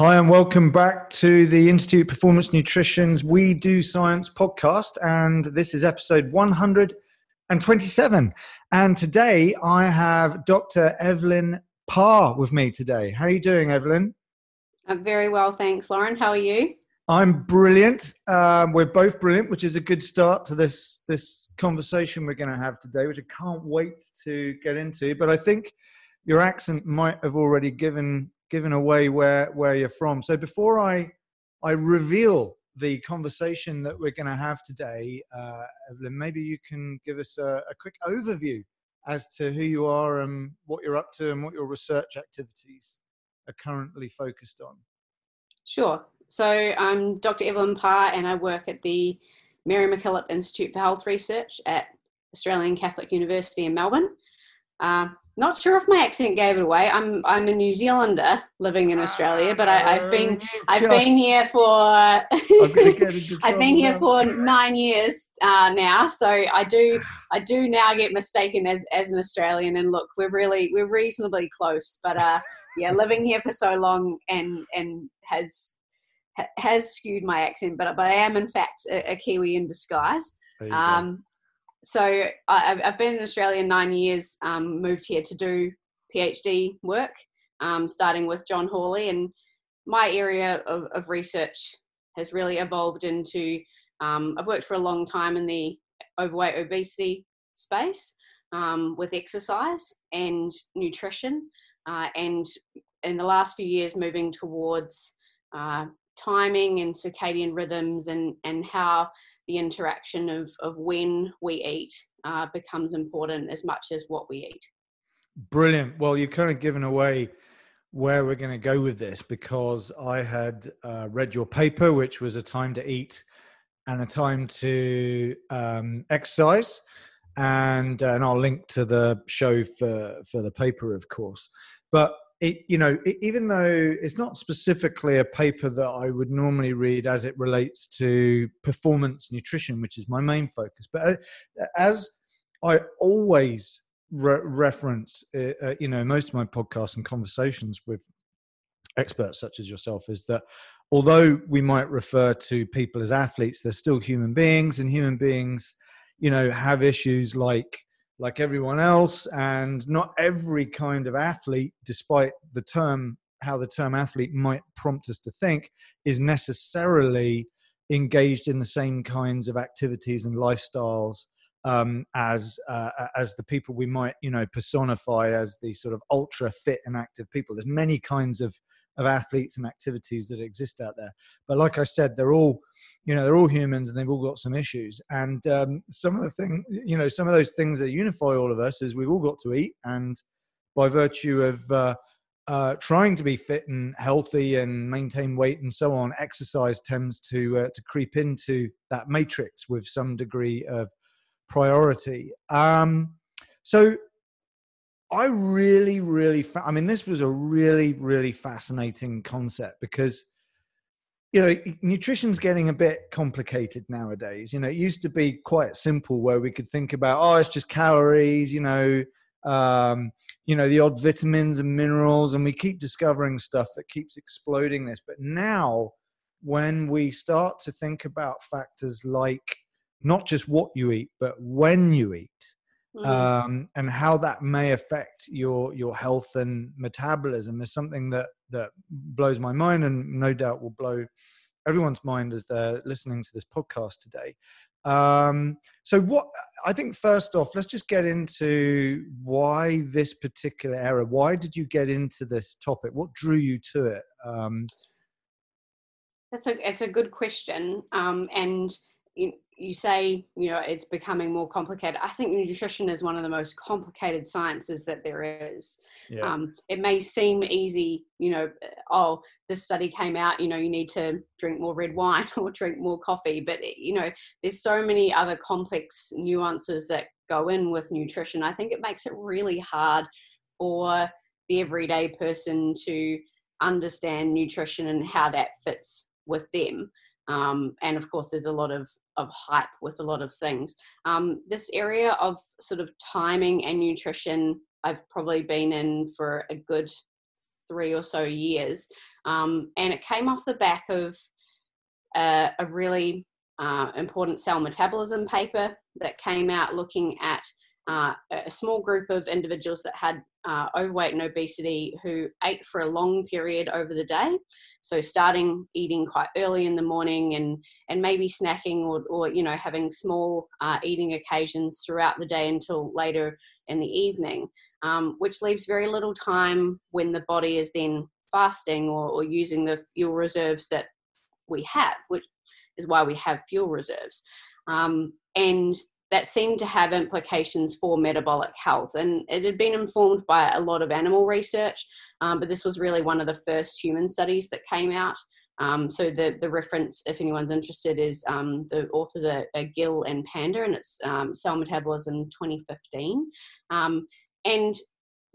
Hi, and welcome back to the Institute Performance Nutrition's We Do Science podcast. And this is episode 127. And today I have Dr. Evelyn Parr with me today. How are you doing, Evelyn? I'm very well, thanks, Lauren. How are you? I'm brilliant. Um, we're both brilliant, which is a good start to this this conversation we're going to have today, which I can't wait to get into. But I think your accent might have already given given away where where you're from. So before I I reveal the conversation that we're going to have today, uh, Evelyn, maybe you can give us a, a, quick overview as to who you are and what you're up to and what your research activities are currently focused on. Sure. So I'm Dr. Evelyn Parr, and I work at the Mary MacKillop Institute for Health Research at Australian Catholic University in Melbourne. Uh, not sure if my accent gave it away. I'm I'm a New Zealander living in Australia, but I, have been I've been here for I've been here for nine years uh, now. So I do I do now get mistaken as as an Australian. And look, we're really we're reasonably close, but uh, yeah, living here for so long and and has has skewed my accent. But but I am in fact a, a Kiwi in disguise. Um, so I, have been in Australia nine years, um, moved here to do PhD work, um, starting with John Hawley. And my area of, of research has really evolved into um, I've worked for a long time in the overweight obesity space um, with exercise and nutrition. Uh, and in the last few years, moving towards uh, timing and circadian rhythms and, and how the interaction of, of when we eat uh, becomes important as much as what we eat. Brilliant. Well, you've kind of given away where we're going to go with this because I had uh, read your paper, which was a time to eat and a time to um, exercise. And, uh, and I'll link to the show for, for the paper, of course. But it, you know, it, even though it's not specifically a paper that I would normally read as it relates to performance nutrition, which is my main focus, but uh, as I always re- reference, uh, uh, you know, most of my podcasts and conversations with experts such as yourself is that although we might refer to people as athletes, they're still human beings, and human beings, you know, have issues like like everyone else, and not every kind of athlete, despite the term, how the term athlete might prompt us to think, is necessarily engaged in the same kinds of activities and lifestyles um, as uh, as the people we might you know personify as the sort of ultra fit and active people. There's many kinds of of athletes and activities that exist out there, but like I said, they're all you know they're all humans and they've all got some issues. And um, some of the thing you know some of those things that unify all of us is we've all got to eat. And by virtue of uh, uh, trying to be fit and healthy and maintain weight and so on exercise tends to uh, to creep into that matrix with some degree of priority. Um, so i really really fa- i mean this was a really really fascinating concept because you know nutrition's getting a bit complicated nowadays you know it used to be quite simple where we could think about oh it's just calories you know um, you know the odd vitamins and minerals and we keep discovering stuff that keeps exploding this but now when we start to think about factors like not just what you eat but when you eat mm. um, and how that may affect your your health and metabolism is something that that blows my mind and no doubt will blow everyone's mind as they're listening to this podcast today. Um, so, what I think first off, let's just get into why this particular era. Why did you get into this topic? What drew you to it? Um, that's a it's a good question, um, and you, you say you know it's becoming more complicated. I think nutrition is one of the most complicated sciences that there is. Yeah. um, it may seem easy you know oh this study came out you know you need to drink more red wine or drink more coffee but you know there's so many other complex nuances that go in with nutrition. I think it makes it really hard for the everyday person to understand nutrition and how that fits with them um, and of course there's a lot of of hype with a lot of things. Um, this area of sort of timing and nutrition, I've probably been in for a good three or so years. Um, and it came off the back of uh, a really uh, important cell metabolism paper that came out looking at uh, a small group of individuals that had uh, overweight and obesity who ate for a long period over the day. So starting eating quite early in the morning and and maybe snacking or, or you know having small uh, eating occasions throughout the day until later in the evening, um, which leaves very little time when the body is then fasting or, or using the fuel reserves that we have, which is why we have fuel reserves. Um, and that seemed to have implications for metabolic health. And it had been informed by a lot of animal research, um, but this was really one of the first human studies that came out. Um, so the, the reference, if anyone's interested, is um, the authors are, are, Gill and Panda, and it's um, Cell Metabolism 2015. Um, and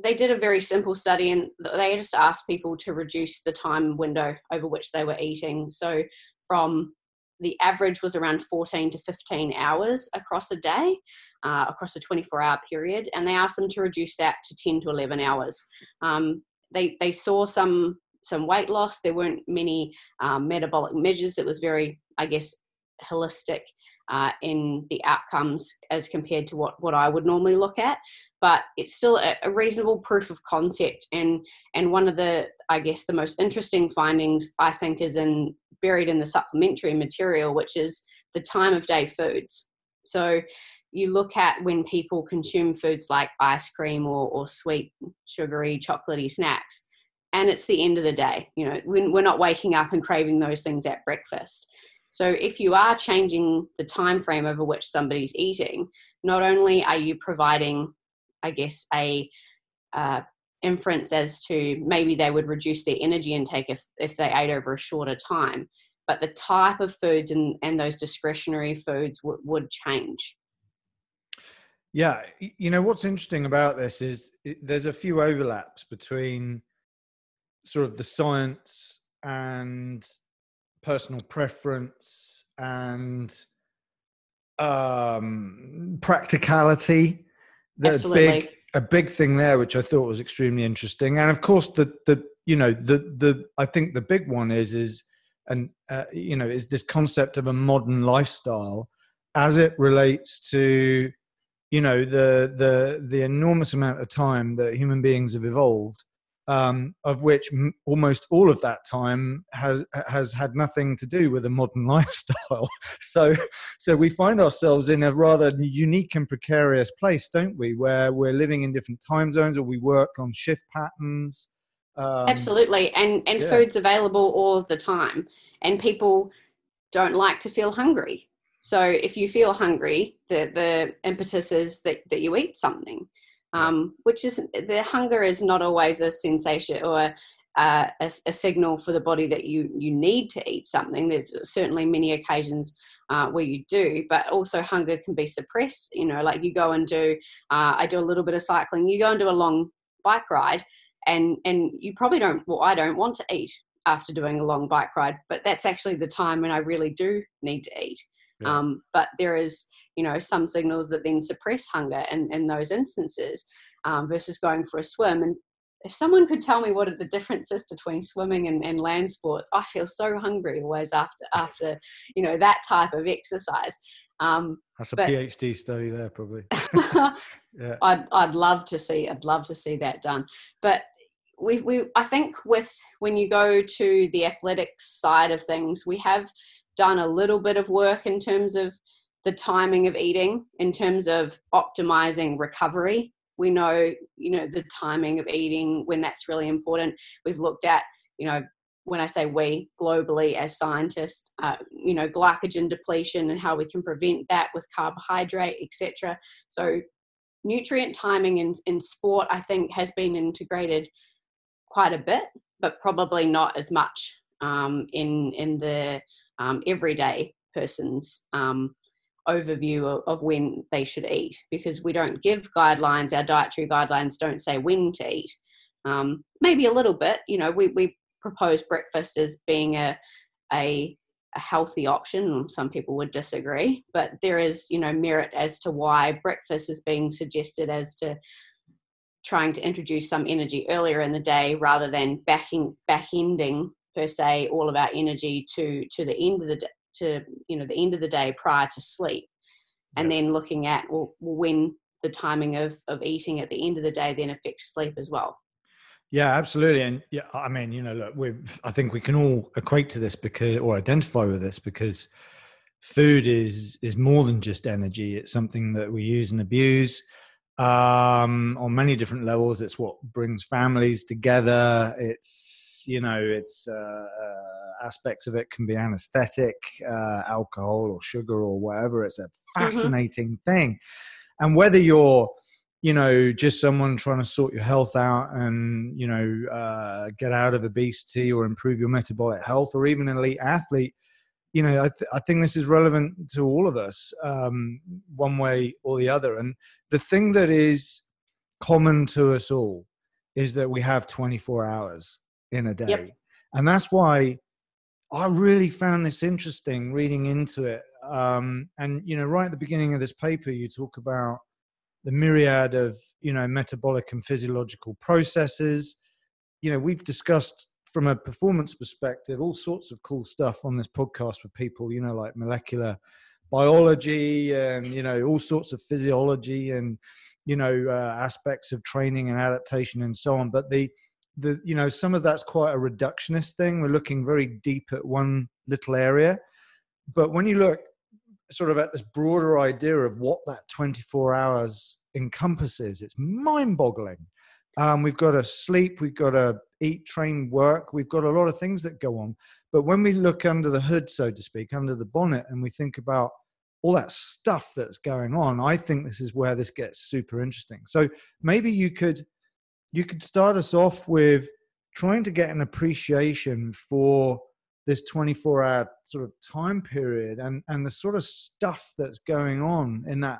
they did a very simple study, and they just asked people to reduce the time window over which they were eating. So from the average was around 14 to 15 hours across a day, uh, across a 24 hour period, and they asked them to reduce that to 10 to 11 hours. Um, they, they saw some some weight loss. There weren't many um, metabolic measures. It was very, I guess, holistic uh, in the outcomes as compared to what, what I would normally look at. But it's still a, a, reasonable proof of concept. And and one of the, I guess, the most interesting findings I think is in buried in the supplementary material, which is the time of day foods. So you look at when people consume foods like ice cream or, or sweet, sugary, chocolatey snacks, and it's the end of the day. You know, we're not waking up and craving those things at breakfast. So if you are changing the time frame over which somebody's eating, not only are you providing, I guess, a uh, inference as to maybe they would reduce their energy intake if, if they ate over a shorter time. But the type of foods and, and those discretionary foods w- would change. Yeah, you know what's interesting about this is it, there's a few overlaps between sort of the science and personal preference and um, practicality. The Absolutely. big a big thing there, which I thought was extremely interesting. And of course, the the you know the the I think the big one is is and uh, you know is this concept of a modern lifestyle as it relates to you know the the the enormous amount of time that human beings have evolved um, of which m- almost all of that time has has had nothing to do with a modern lifestyle. so, so we find ourselves in a rather unique and precarious place, don't we? Where we're living in different time zones, or we work on shift patterns. Um, Absolutely, and and yeah. food's available all of the time, and people don't like to feel hungry. So if you feel hungry, the the impetus is that that you eat something um, which is the hunger is not always a sensation or uh, a, a, signal for the body that you you need to eat something. There's certainly many occasions uh, where you do, but also hunger can be suppressed. You know, like you go and do. Uh, I do a little bit of cycling. You go and do a long bike ride, and and you probably don't. Well, I don't want to eat after doing a long bike ride, but that's actually the time when I really do need to eat. Yeah. Um, but there is you know some signals that then suppress hunger in, in those instances um, versus going for a swim. And if someone could tell me what are the differences between swimming and, and land sports i feel so hungry always after after you know that type of exercise. Um, that's a but, phd study there probably. Yeah. I'd, I'd love to see i'd love to see that done. But we, we i think with when you go to the athletics side of things we have done a little bit of work in terms of the timing of eating in terms of optimizing recovery. We know you know the timing of eating when that's really important. We've looked at you know when i say we globally as scientists uh, you know glycogen depletion and how we can prevent that with carbohydrate etc so nutrient timing in, in sport i think has been integrated quite a bit but probably not as much um, in in the um, everyday person's um, overview of, when they should eat because we don't give guidelines our dietary guidelines don't say when to eat. Um, maybe a little bit you know we, we propose breakfast as being a, a, a healthy option some people would disagree but there is you know merit as to why breakfast is being suggested as to trying to introduce some energy earlier in the day rather than backing back ending per se all of our energy to to the end of the to you know the end of the day prior to sleep. And then looking at well, when the timing of of eating at the end of the day then affects sleep as well. Yeah absolutely. And yeah i mean you know look we i think we can all equate to this because or identify with this because food is is more than just energy. It's something that we use and abuse um, on many different levels. It's what brings families together. It's you know, it's uh, uh, aspects of it can be anesthetic, uh, alcohol or sugar or whatever. It's a mm-hmm. fascinating mm-hmm. thing, and whether you're you know just someone trying to sort your health out and you know uh, get out of obesity or improve your metabolic health or even an elite athlete you know, I, th- I, think this is relevant to all of us, um, one way or the other. And the thing that is common to us all is that we have 24 hours in a day. Yep. And that's why I really found this interesting reading into it. Um, and, you know, right at the beginning of this paper, you talk about the myriad of, you know, metabolic and physiological processes. You know, we've discussed from a performance perspective, all sorts of cool stuff on this podcast with people, you know, like molecular biology and, you know, all sorts of physiology and, you know, uh, aspects of training and adaptation and so on. But the, the, you know, some of that's quite a reductionist thing. We're looking very deep at one little area. But when you look sort of at this broader idea of what that 24 hours encompasses, it's mind boggling. Um, we've got to sleep, we've got to eat, train, work. We've got a lot of things that go on. But when we look under the hood, so to speak, under the bonnet, and we think about all that stuff that's going on, I think this is where this gets super interesting. So maybe you could you could start us off with trying to get an appreciation for this 24 hour sort of time period and and the sort of stuff that's going on in that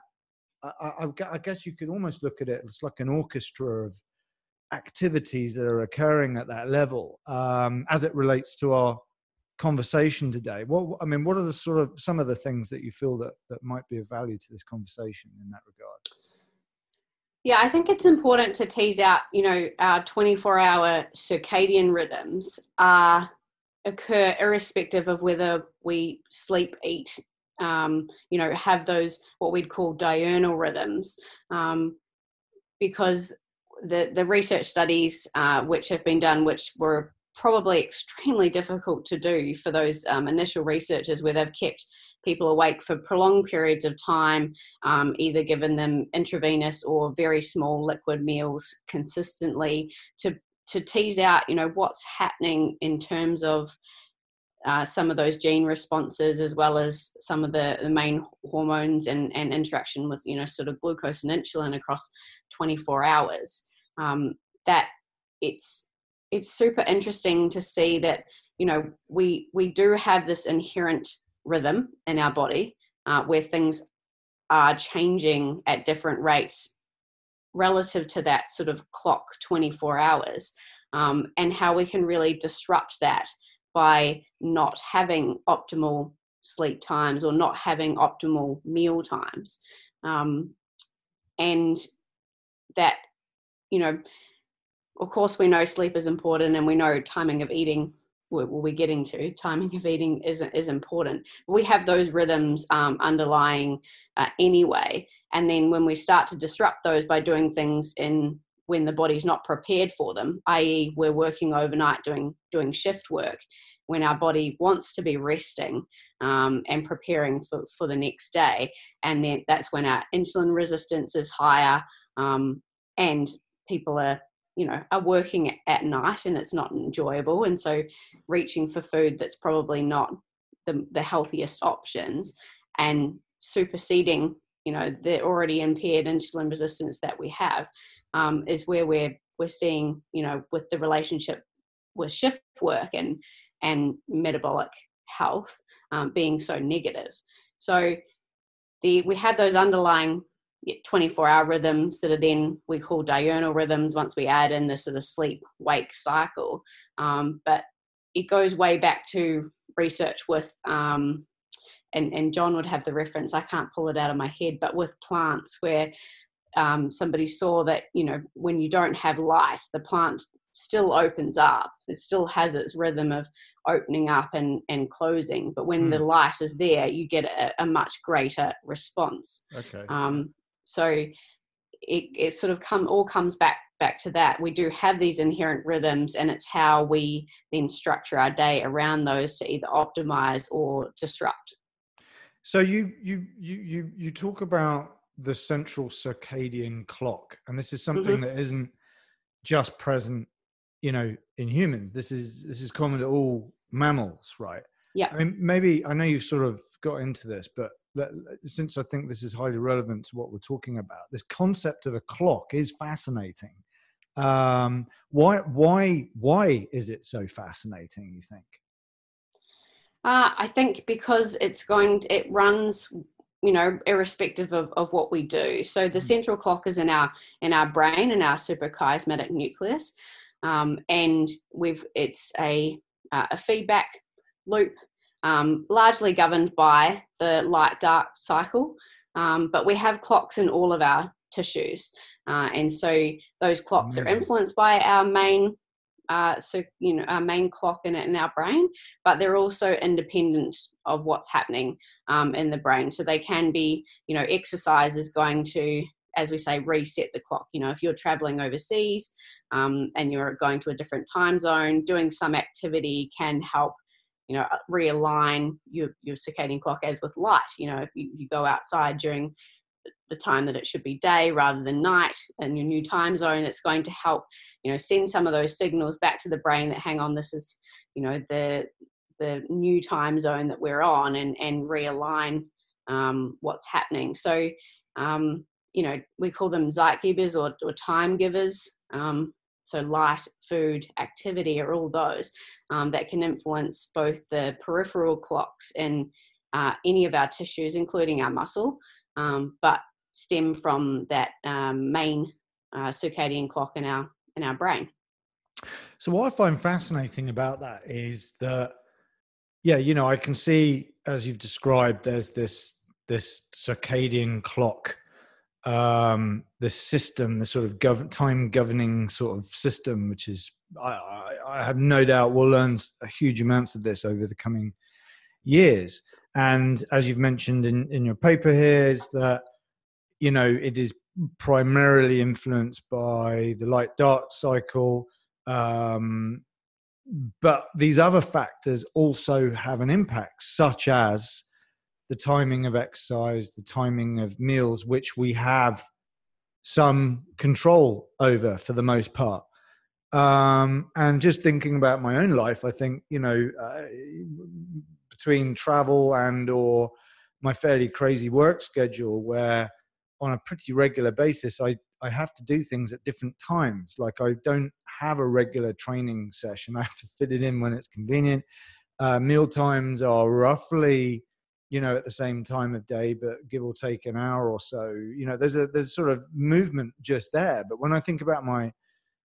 I, I, guess you could almost look at it as like an orchestra of activities that are occurring at that level um, as it relates to our conversation today. What i mean what are the sort of some of the things that you feel that that might be of value to this conversation in that regard yeah i think it's important to tease out you know our 24 hour circadian rhythms are occur irrespective of whether we sleep eat um, you know have those what we'd call diurnal rhythms um, because the, the research studies uh, which have been done, which were probably extremely difficult to do for those um, initial researchers, where they've kept people awake for prolonged periods of time, um, either given them intravenous or very small liquid meals consistently to to tease out, you know, what's happening in terms of uh, some of those gene responses as well as some of the, the main hormones and, and interaction with you know sort of glucose and insulin across 24 hours. Um, that it's it's super interesting to see that you know we we do have this inherent rhythm in our body uh, where things are changing at different rates relative to that sort of clock 24 hours um, and how we can really disrupt that by not having optimal sleep times or not having optimal meal times. Um, and that, you know, of course, we know sleep is important and we know timing of eating we'll, we'll be getting to. Timing of eating is, is important. We have those rhythms um, underlying uh, anyway. And then when we start to disrupt those by doing things in when the body's not prepared for them i.e we're working overnight doing doing shift work when our body wants to be resting um, and preparing for, for the next day and then that's when our insulin resistance is higher um, and people are you know are working at night and it's not enjoyable and so reaching for food that's probably not the, the healthiest options and superseding you know the already impaired insulin resistance that we have um, is where we're we're seeing you know with the relationship with shift work and and metabolic health um, being so negative. So the we have those underlying 24 hour rhythms that are then we call diurnal rhythms once we add in the sort of sleep wake cycle um, but it goes way back to research with um, and, and John would have the reference. I can't pull it out of my head, but with plants, where um, somebody saw that you know when you don't have light, the plant still opens up. It still has its rhythm of opening up and, and closing. But when mm. the light is there, you get a, a much greater response. Okay. Um, so it, it sort of come all comes back back to that. We do have these inherent rhythms, and it's how we then structure our day around those to either optimize or disrupt. So you you you you you talk about the central circadian clock, and this is something mm-hmm. that isn't just present, you know, in humans. This is this is common to all mammals, right? Yeah. I mean, maybe I know you've sort of got into this, but since I think this is highly relevant to what we're talking about, this concept of a clock is fascinating. Um, why, why, why is it so fascinating? You think? Uh, I think because it's going, to, it runs, you know, irrespective of, of what we do. So the mm. central clock is in our in our brain in our suprachiasmatic nucleus, um, and we've it's a uh, a feedback loop, um, largely governed by the light dark cycle. Um, but we have clocks in all of our tissues. Uh, and so those clocks are influenced by our main uh, so you know our main clock in it in our brain but they're also independent of what's happening um, in the brain so they can be you know exercise is going to as we say reset the clock you know if you're traveling overseas um, and you're going to a different time zone doing some activity can help you know realign your, your circadian clock as with light you know if you, you go outside during the time that it should be day rather than night and your new time zone it's going to help you know send some of those signals back to the brain that hang on this is you know the the new time zone that we're on and and realign um, what's happening. So um, you know we call them zeitgebers or, or time givers um, so light food activity are all those um, that can influence both the peripheral clocks in uh, any of our tissues including our muscle um, but stem from that um, main uh, circadian clock in our in our brain. So what I find fascinating about that is that, yeah, you know, I can see as you've described, there's this this circadian clock, um, this system, the sort of gov- time governing sort of system, which is I, I, I have no doubt we'll learn a huge amounts of this over the coming years. And as you've mentioned in, in your paper here, is that you know it is primarily influenced by the light dark cycle um, but these other factors also have an impact such as the timing of exercise the timing of meals which we have some control over for the most part. Um, and just thinking about my own life i think you know uh, between travel and or my fairly crazy work schedule where on a pretty regular basis i i have to do things at different times. Like i don't have a regular training session. I have to fit it in when it's convenient. Uh, meal times are roughly you know at the same time of day but give or take an hour or so you know there's a there's sort of movement just there but when i think about my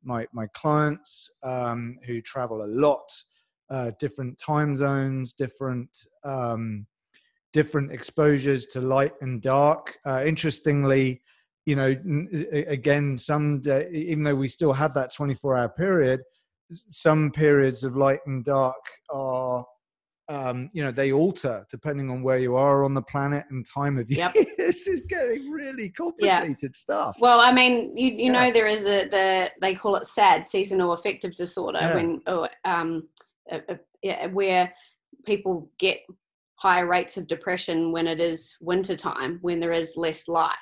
my my clients um, who travel a lot uh, different time zones different um, different exposures to light and dark. Uh, interestingly, you know, again, some day, even though we still have that 24 hour period, some periods of light and dark are, um, you know, they alter depending on where you are on the planet and time of year. Yep. this is getting really complicated yeah. stuff. Well, I mean, you, you yeah. know, there is a, the, they call it SAD, seasonal affective disorder, yeah. when, oh, um, where people get higher rates of depression when it is winter time when there is less light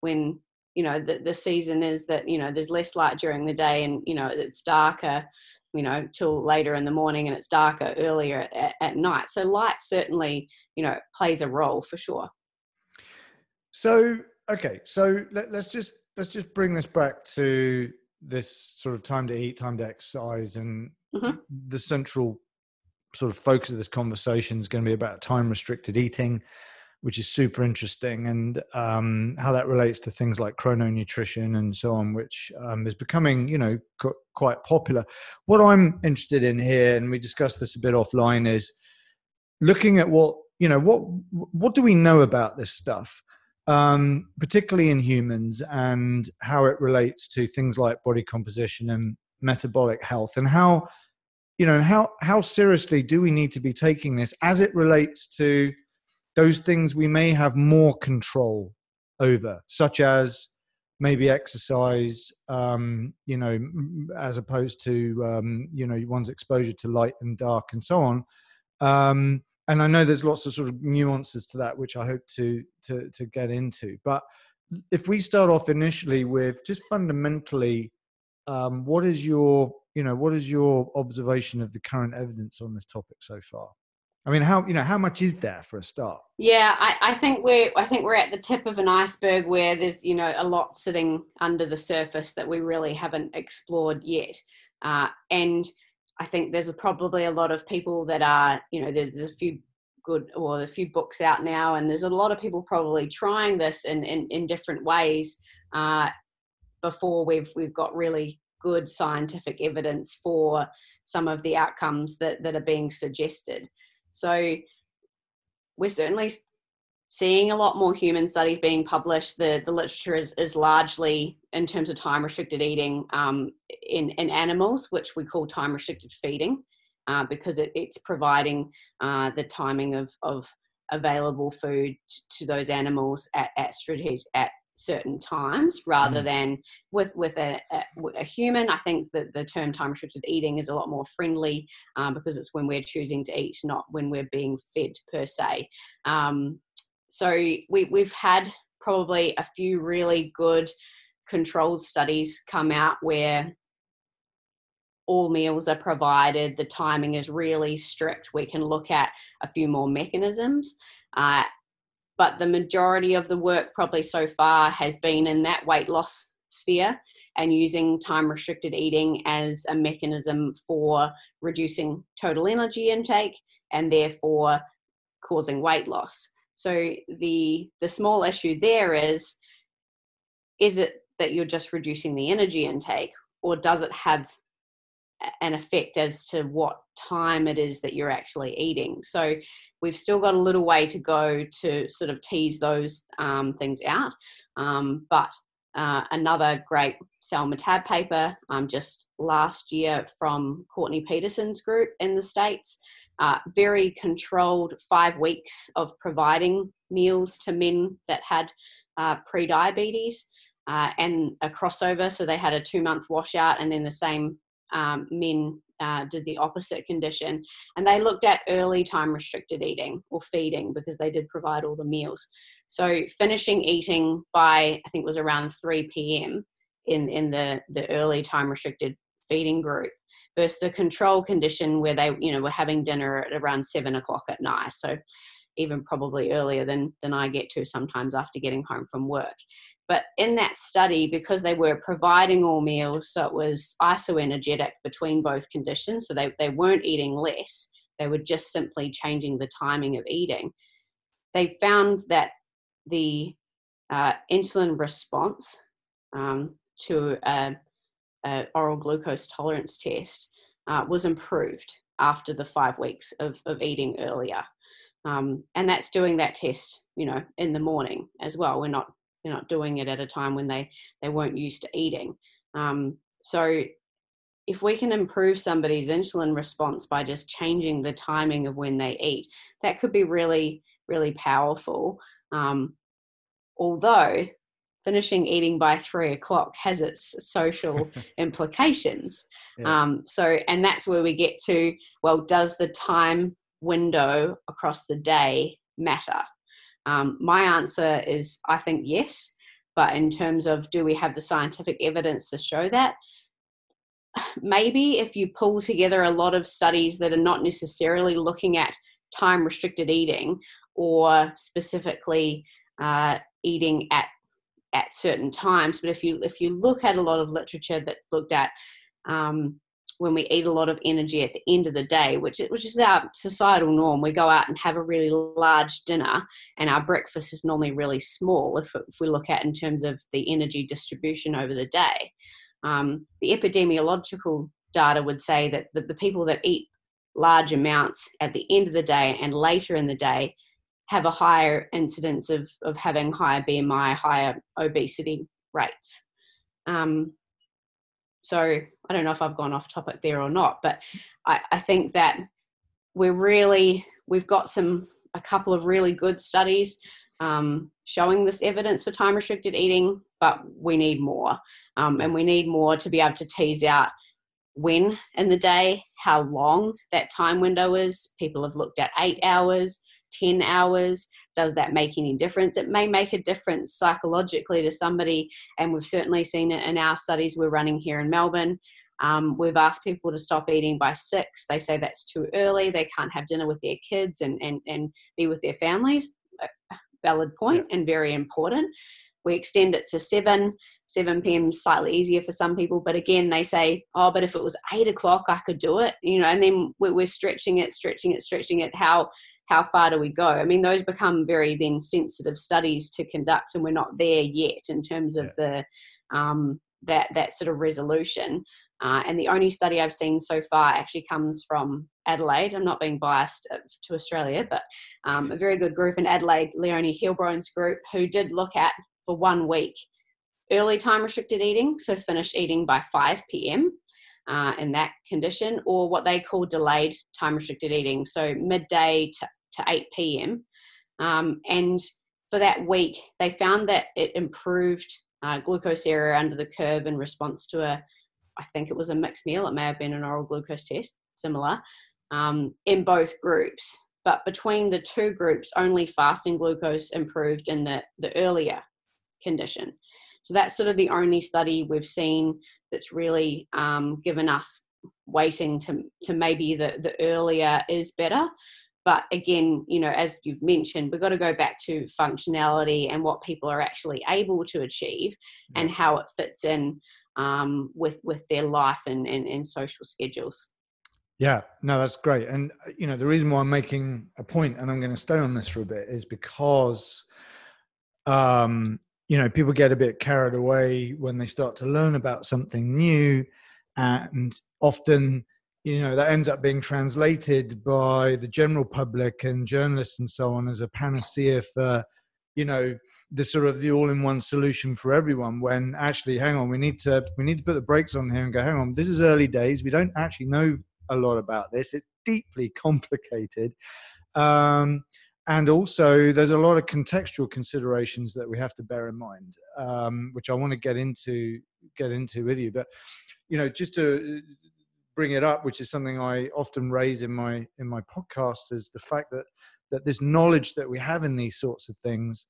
when you know the, the season is that you know there's less light during the day and you know it's darker you know till later in the morning and it's darker earlier at, at night. So light certainly you know plays a role for sure. So okay so let, let's just let's just bring this back to this sort of time to eat time to exercise and mm-hmm. the central sort of focus of this conversation is going to be about time restricted eating, which is super interesting, and um, how that relates to things like chrononutrition and so on, which um, is becoming, you know, quite popular. What I'm interested in here, and we discussed this a bit offline, is looking at what you know what what do we know about this stuff um, particularly in humans, and how it relates to things like body composition and metabolic health, and how you know how how seriously do we need to be taking this as it relates to those things we may have more control over, such as maybe exercise, um, you know, as opposed to um, you know one's exposure to light and dark and so on. Um, and I know there's lots of sort of nuances to that, which I hope to to to get into. But if we start off initially with just fundamentally, um, what is your you know what is your observation of the current evidence on this topic so far? I mean, how you know how much is there for a start? Yeah, I, I think we're I think we're at the tip of an iceberg where there's you know a lot sitting under the surface that we really haven't explored yet, uh, and I think there's probably a lot of people that are you know there's a few good or a few books out now, and there's a lot of people probably trying this in in, in different ways uh, before we've we've got really good scientific evidence for some of the outcomes that that are being suggested. So we're certainly seeing a lot more human studies being published. The, the literature is, is largely in terms of time restricted eating um, in, in animals, which we call time restricted feeding, uh, because it, it's providing uh, the timing of, of available food to those animals at, at strategic at certain times rather mm. than with with a, a, a, human. I think that the term time restricted eating is a lot more friendly um, because it's when we're choosing to eat not when we're being fed per se. Um, so we, we've had probably a few really good controlled studies come out where all meals are provided the timing is really strict. We can look at a few more mechanisms. Uh, but the majority of the work probably so far has been in that weight loss sphere and using time restricted eating as a mechanism for reducing total energy intake and therefore causing weight loss. So the the small issue there is is it that you're just reducing the energy intake or does it have an effect as to what time it is that you're actually eating? So we've still got a little way to go to sort of tease those um, things out. Um, but uh, another great Cell Metab paper um, just last year from Courtney Peterson's group in the States. Uh, very controlled five weeks of providing meals to men that had uh, pre diabetes uh, and a crossover. So they had a two month washout, and then the same um, men uh, did the opposite condition. And they looked at early time restricted eating or feeding because they did provide all the meals. So finishing eating by, I think it was around 3 p.m. in, in the, the early time restricted feeding group versus the control condition where they, you know, were having dinner at around seven o'clock at night. So even probably earlier than, than I get to sometimes after getting home from work. But in that study, because they were providing all meals, so it was isoenergetic between both conditions, so they, they weren't eating less, they were just simply changing the timing of eating. They found that the uh, insulin response um, to a, a, oral glucose tolerance test uh, was improved after the five weeks of, of eating earlier. Um, and that's doing that test, you know, in the morning as well. We're not they're not doing it at a time when they they weren't used to eating. Um, so if we can improve somebody's insulin response by just changing the timing of when they eat that could be really really powerful. Um, although finishing eating by three o'clock has its social implications. Yeah. um, so and that's where we get to well does the time window across the day matter um, my answer is I think yes. But in terms of do we have the scientific evidence to show that? Maybe if you pull together a lot of studies that are not necessarily looking at time restricted eating or specifically uh, eating at at certain times, but if you if you look at a lot of literature that looked at um, when we eat a lot of energy at the end of the day, which which is our societal norm. We go out and have a really large dinner, and our breakfast is normally really small. If, if we look at in terms of the energy distribution over the day, um, the epidemiological data would say that the, the people that eat large amounts at the end of the day and later in the day have a higher incidence of, of having higher BMI, higher obesity rates. Um, so I don't know if I've gone off topic there or not, but I, I think that we're really, we've got some, a couple of really good studies um, showing this evidence for time restricted eating, but we need more. Um, and we need more to be able to tease out when in the day, how long that time window is. People have looked at eight hours, 10 hours. Does that make any difference? It may make a difference psychologically to somebody, and we've certainly seen it in our studies we're running here in Melbourne. Um, we've asked people to stop eating by six. They say that's too early. They can't have dinner with their kids and, and, and be with their families. Valid point and very important. We extend it to seven. 7 p.m. slightly easier for some people, but again, they say, oh, but if it was eight o'clock, I could do it, you know, and then we're stretching it, stretching it, stretching it. How how far do we go? I mean, those become very then sensitive studies to conduct, and we're not there yet in terms of yeah. the um, that that sort of resolution. Uh, and the only study I've seen so far actually comes from Adelaide. I'm not being biased uh, to Australia, but um, a very good group in Adelaide, Leonie Heilbronn's group, who did look at for one week early time restricted eating, so finish eating by 5 p.m. Uh, in that condition, or what they call delayed time restricted eating, so midday to, to 8 p.m. Um, and for that week, they found that it improved uh, glucose area under the curve in response to a, I think it was a mixed meal, it may have been an oral glucose test, similar, um, in both groups. But between the two groups, only fasting glucose improved in the, the earlier condition. So that's sort of the only study we've seen that's really um, given us weighting to, to maybe the, the earlier is better. But again, you know, as you've mentioned, we've got to go back to functionality and what people are actually able to achieve and how it fits in um, with with their life and, and, and social schedules. Yeah, no, that's great. And uh, you know, the reason why I'm making a point, and I'm going to stay on this for a bit, is because um, you know people get a bit carried away when they start to learn about something new and often you know that ends up being translated by the general public and journalists and so on as a panacea for you know the sort of the all-in-one solution for everyone when actually hang on we need to we need to put the brakes on here and go hang on this is early days. We don't actually know a lot about this. It's deeply complicated. Um, and also there's a lot of contextual considerations that we have to bear in mind um, which i want to get into get into with you. But you know just to bring it up which is something i often raise in my in my podcast is the fact that that this knowledge that we have in these sorts of things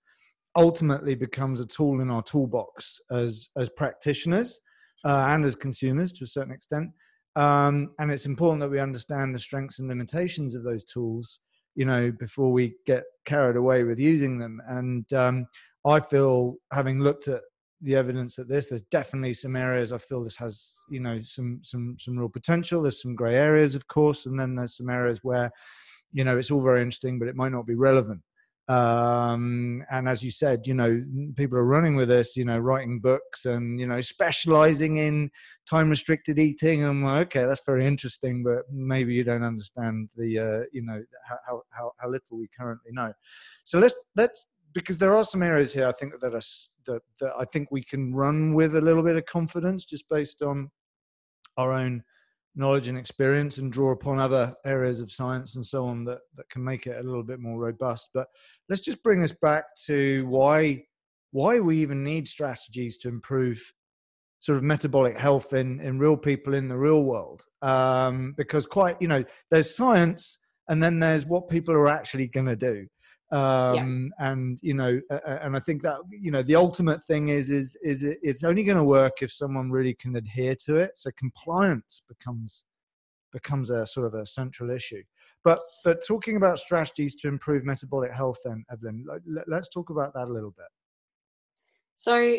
ultimately becomes a tool in our toolbox as as practitioners uh, and as consumers to a certain extent. Um, and it's important that we understand the strengths and limitations of those tools you know, before we get carried away with using them. And um, I feel, having looked at the evidence at this, there's definitely some areas I feel this has, you know, some some some real potential. There's some grey areas, of course, and then there's some areas where, you know, it's all very interesting, but it might not be relevant um, and as you said you know people are running with this you know writing books and you know specializing in time restricted eating. And like, okay that's very interesting but maybe you don't understand the uh, you know how, how, how little we currently know. So let's let's because there are some areas here i think that are that, that i think we can run with a little bit of confidence just based on our own knowledge and experience and draw upon other areas of science and so on that, that can make it a little bit more robust. But let's just bring us back to why why we even need strategies to improve sort of metabolic health in, in real people in the real world. Um, because quite, you know, there's science and then there's what people are actually going to do um, yeah. and you know and i think that you know the ultimate thing is is is it's only going to work if someone really can adhere to it. So compliance becomes becomes a sort of a central issue. But but talking about strategies to improve metabolic health then evelyn let's talk about that a little bit. So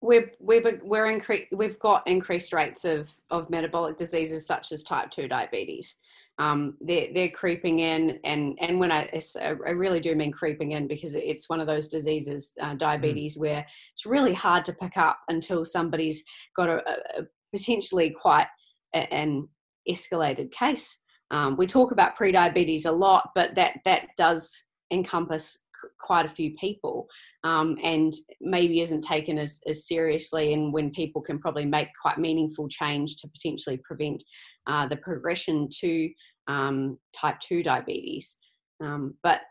we're we're we're incre- we've got increased rates of of metabolic diseases such as type 2 diabetes um, they're, they're creeping in and and when I, I really do mean creeping in because it's one of those diseases uh, mm. diabetes mm. where it's really hard to pick up until somebody's got a, a potentially quite a, an escalated case um, we talk about pre-diabetes a lot but that that does encompass quite a few people um, and maybe isn't taken as, as seriously and when people can probably make quite meaningful change to potentially prevent uh, the progression to um, type 2 diabetes. Um, but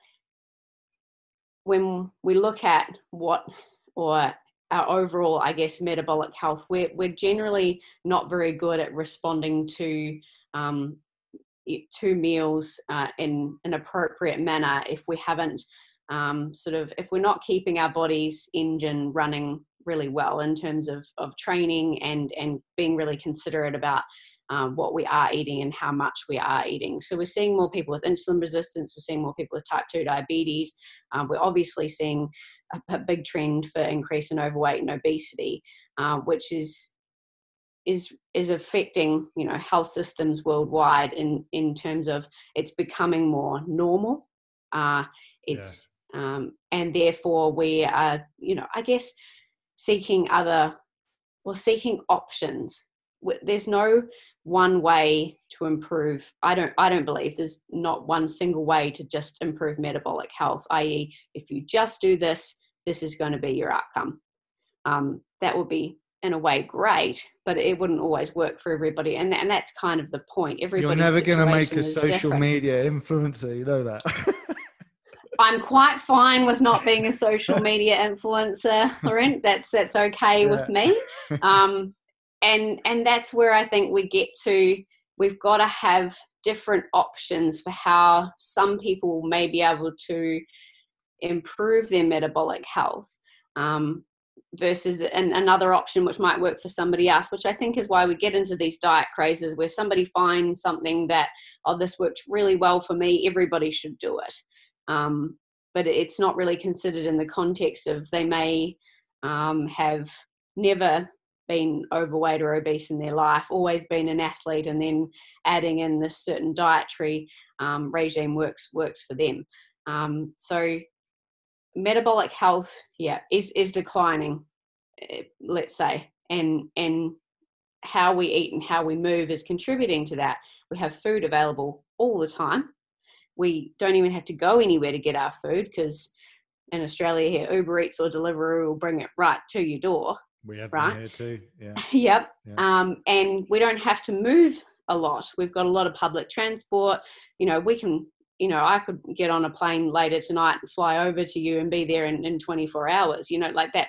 when we look at what or our overall i guess metabolic health we're, we're generally not very good at responding to um, two meals uh, in an appropriate manner if we haven't um, sort of if we're not keeping our body's engine running really well in terms of, of training and and being really considerate about um, what we are eating and how much we are eating. So we're seeing more people with insulin resistance. We're seeing more people with type two diabetes. Um, we're obviously seeing a, a, big trend for increase in overweight and obesity, uh, which is is is affecting you know health systems worldwide in in terms of it's becoming more normal. Uh, it's um, and therefore we are you know i guess seeking other or seeking options there's no one way to improve i don't i don't believe there's not one single way to just improve metabolic health i.e if you just do this this is going to be your outcome um, that would be in a way great but it wouldn't always work for everybody and, and that's kind of the point everybody you're never going to make a social different. media influencer you know that I'm quite fine with not being a social media influencer, Laurent. That's that's okay yeah. with me. Um, and and that's where I think we get to. We've got to have different options for how some people may be able to improve their metabolic health um, versus an, another option which might work for somebody else which i think is why we get into these diet crazes where somebody finds something that oh this works really well for me everybody should do it um, but it's not really considered in the context of they may um, have never been overweight or obese in their life, always been an athlete, and then adding in this certain dietary um, regime works works for them. Um, so metabolic health, yeah, is is declining. Eh, let's say, and and how we eat and how we move is contributing to that. We have food available all the time we don't even have to go anywhere to get our food because in Australia here, Uber Eats or Deliveroo will bring it right to your door. We have right? here too. Yeah. yep. Yeah. Um, and we don't have to move a lot. We've got a lot of public transport. You know, we can. You know, I could get on a plane later tonight and fly over to you and be there in, in 24 hours. You know, like that.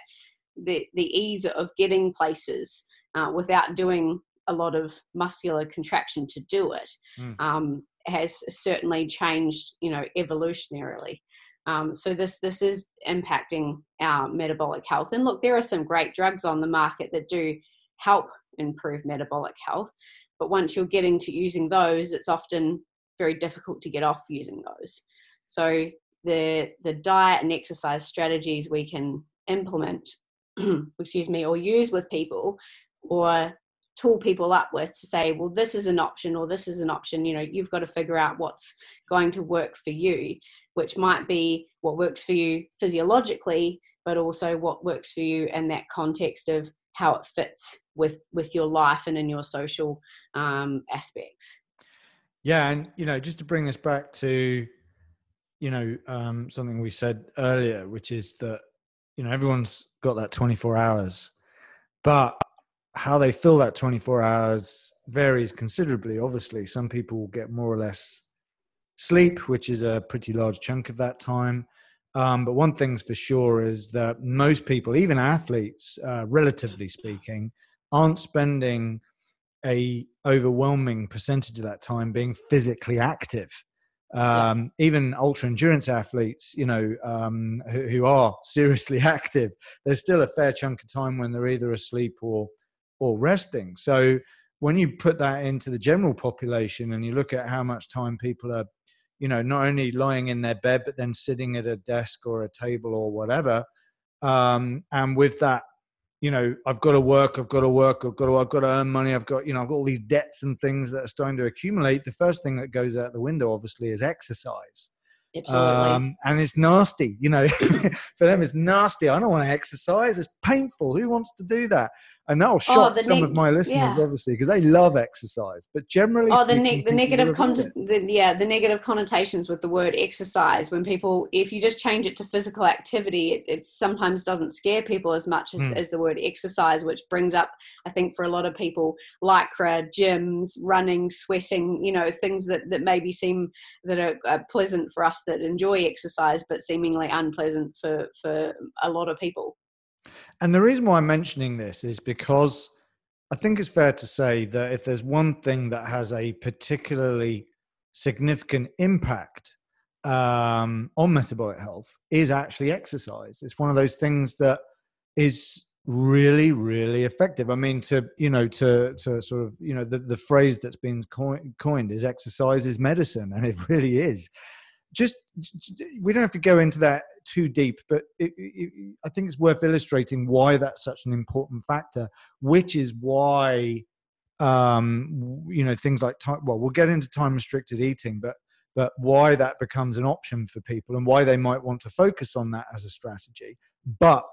The the ease of getting places uh, without doing a lot of muscular contraction to do it. Mm. Um, has certainly changed, you know, evolutionarily. Um, so this this is impacting our metabolic health. And look, there are some great drugs on the market that do help improve metabolic health, but once you're getting to using those, it's often very difficult to get off using those. So the the diet and exercise strategies we can implement, excuse me, or use with people, or tool people up with to say well this is an option or this is an option you know you've got to figure out what's going to work for you which might be what works for you physiologically but also what works for you in that context of how it fits with with your life and in your social um, aspects yeah and you know just to bring this back to you know um, something we said earlier which is that you know everyone's got that 24 hours but how they fill that 24 hours varies considerably. Obviously, some people get more or less sleep, which is a pretty large chunk of that time. Um, but one thing's for sure is that most people, even athletes, uh, relatively speaking, aren't spending a overwhelming percentage of that time being physically active. Um, yeah. Even ultra endurance athletes, you know, um, who, who, are seriously active, there's still a fair chunk of time when they're either asleep or or resting. So when you put that into the general population and you look at how much time people are, you know, not only lying in their bed, but then sitting at a desk or a table or whatever. Um, and with that, you know, I've got to work, I've got to work, I've got to, I've got to earn money, I've got, you know, I've got all these debts and things that are starting to accumulate. The first thing that goes out the window, obviously, is exercise. Absolutely. Um, and it's nasty, you know, for them, it's nasty. I don't want to exercise. It's painful. Who wants to do that? And that'll oh, shock oh, some neg- of my listeners yeah. obviously because they love exercise but generally oh the, ne- the negative con- the, yeah the negative connotations with the word exercise when people if you just change it to physical activity it, it sometimes doesn't scare people as much as, mm. as the word exercise which brings up i think for a lot of people lycra gyms running sweating you know things that that maybe seem that are, are pleasant for us that enjoy exercise but seemingly unpleasant for for a lot of people and the reason why I'm mentioning this is because I think it's fair to say that if there's one thing that has a particularly significant impact um, on metabolic health is actually exercise. It's one of those things that is really really effective i mean to you know to to sort of you know the, the phrase that's been coined is exercise is medicine and it really is just we don't have to go into that too deep, but it, it, I think it's worth illustrating why that's such an important factor, which is why um, you know things like time. Well, we'll get into time restricted eating, but but why that becomes an option for people and why they might want to focus on that as a strategy. But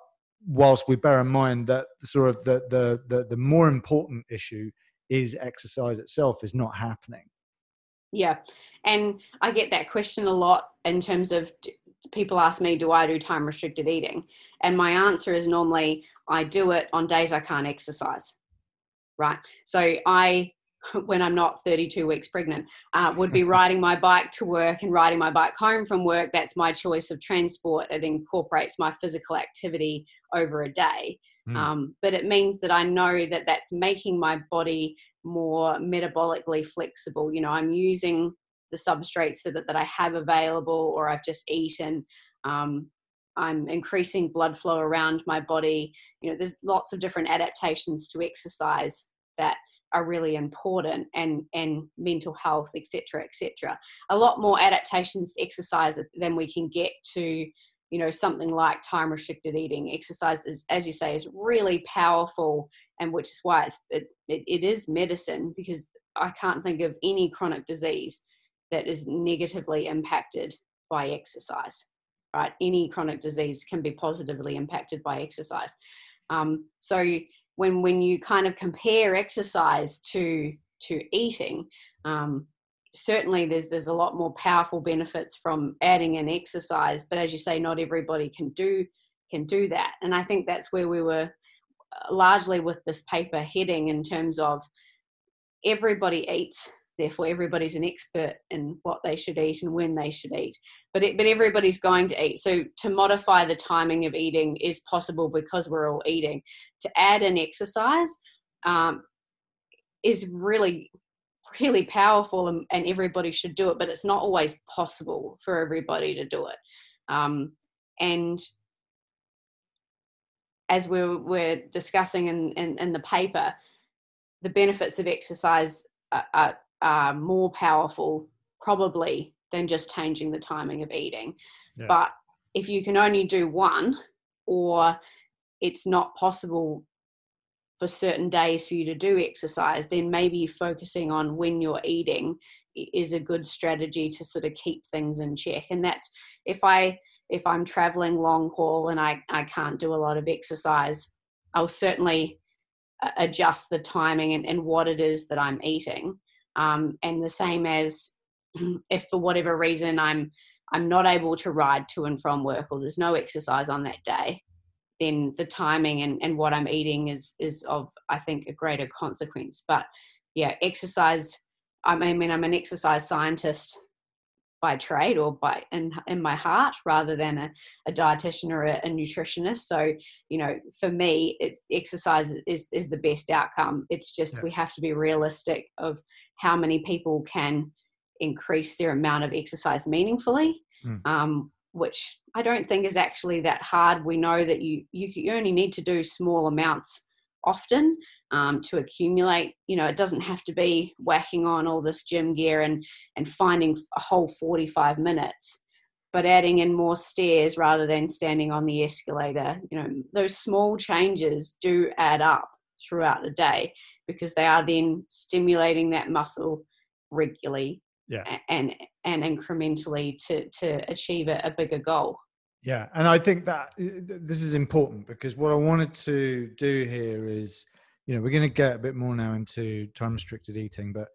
whilst we bear in mind that sort of the the the, the more important issue is exercise itself is not happening yeah. And I get that question a lot in terms of people ask me, do I do time restricted eating? And my answer is normally, I do it on days I can't exercise. Right. So I, when I'm not 32 weeks pregnant, uh, would be riding my bike to work and riding my bike home from work. That's my choice of transport. It incorporates my physical activity over a day. Mm. Um, but it means that I know that that's making my body more metabolically flexible. You know, I'm using the substrates that, that I have available or I've just eaten. Um, I'm increasing blood flow around my body. You know, there's lots of different adaptations to exercise that are really important and and mental health etc etc a lot more adaptations to exercise than we can get to you know something like time restricted eating exercise is as you say is really powerful and which is why it's, it, it, it is medicine because i can't think of any chronic disease that is negatively impacted by exercise right? Any chronic disease can be positively impacted by exercise. Um, so when when you kind of compare exercise to to eating um, certainly there's there's a lot more powerful benefits from adding in exercise but as you say not everybody can do can do that. And i think that's where we were largely with this paper heading in terms of everybody eats therefore everybody's an expert in what they should eat and when they should eat. But it, but everybody's going to eat. So to modify the timing of eating is possible because we're all eating. To add in exercise um, is really really powerful and, and, everybody should do it, but it's not always possible for everybody to do it. Um, and as we we're, discussing in, in, in, the paper, the benefits of exercise are, are, are, more powerful probably than just changing the timing of eating. Yeah. But if you can only do one, or it's not possible for certain days for you to do exercise, then maybe focusing on when you're eating is a good strategy to sort of keep things in check. And that's if I if I'm traveling long haul and I, I can't do a lot of exercise, I'll certainly adjust the timing and, and what it is that I'm eating. Um, and the same as if for whatever reason I'm I'm not able to ride to and from work or there's no exercise on that day, then the timing and, and what I'm eating is is of I think a greater consequence. But yeah, exercise. I mean, I'm an exercise scientist by trade or by in in my heart rather than a, a dietitian or a, a, nutritionist. So you know, for me, it, exercise is is the best outcome. It's just yeah. we have to be realistic of how many people can increase their amount of exercise meaningfully. Mm. Um, which I don't think is actually that hard. We know that you you, you only need to do small amounts often um, to accumulate. You know, it doesn't have to be whacking on all this gym gear and and finding a whole 45 minutes, but adding in more stairs rather than standing on the escalator. You know, those small changes do add up throughout the day because they are then stimulating that muscle regularly yeah. and and incrementally to to achieve a, a bigger goal yeah and i think that this is important because what i wanted to do here is you know we're going to get a bit more now into time restricted eating but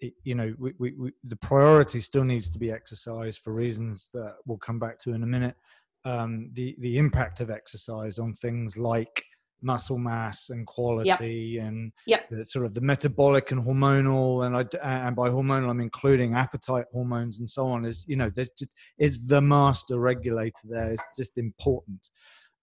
it, you know we, we, we, the priority still needs to be exercise for reasons that we'll come back to in a minute um, the the impact of exercise on things like muscle mass and quality yep. and yep. the sort of the metabolic and hormonal and I, and by hormonal I'm including appetite hormones and so on is you know there's just is the master regulator there it's just important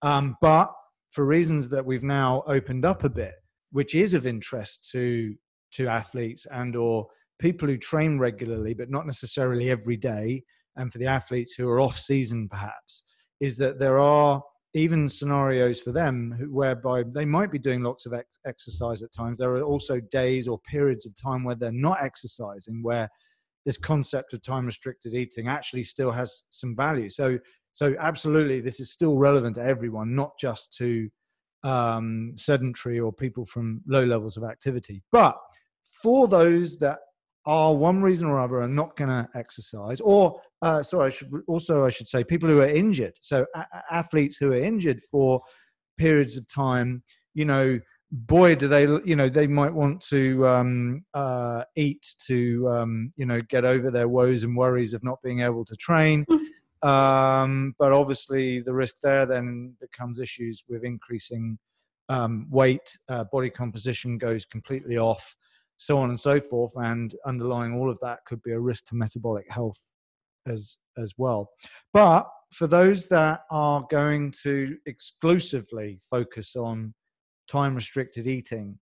um, but for reasons that we've now opened up a bit which is of interest to to athletes and or people who train regularly but not necessarily every day and for the athletes who are off season perhaps is that there are even scenarios for them whereby they might be doing lots of ex- exercise at times. There are also days or periods of time where they're not exercising where this concept of time restricted eating actually still has some value. So so absolutely this is still relevant to everyone not just to um, sedentary or people from low levels of activity. But for those that are one reason or other are not going to exercise or uh, sorry i should also i should say people who are injured. So a- athletes who are injured for periods of time you know boy do they you know they might want to um, uh, eat to um, you know get over their woes and worries of not being able to train um, but obviously the risk there then becomes issues with increasing um, weight uh, body composition goes completely off so on and so forth. And underlying all of that could be a risk to metabolic health as as well. But for those that are going to exclusively focus on time restricted eating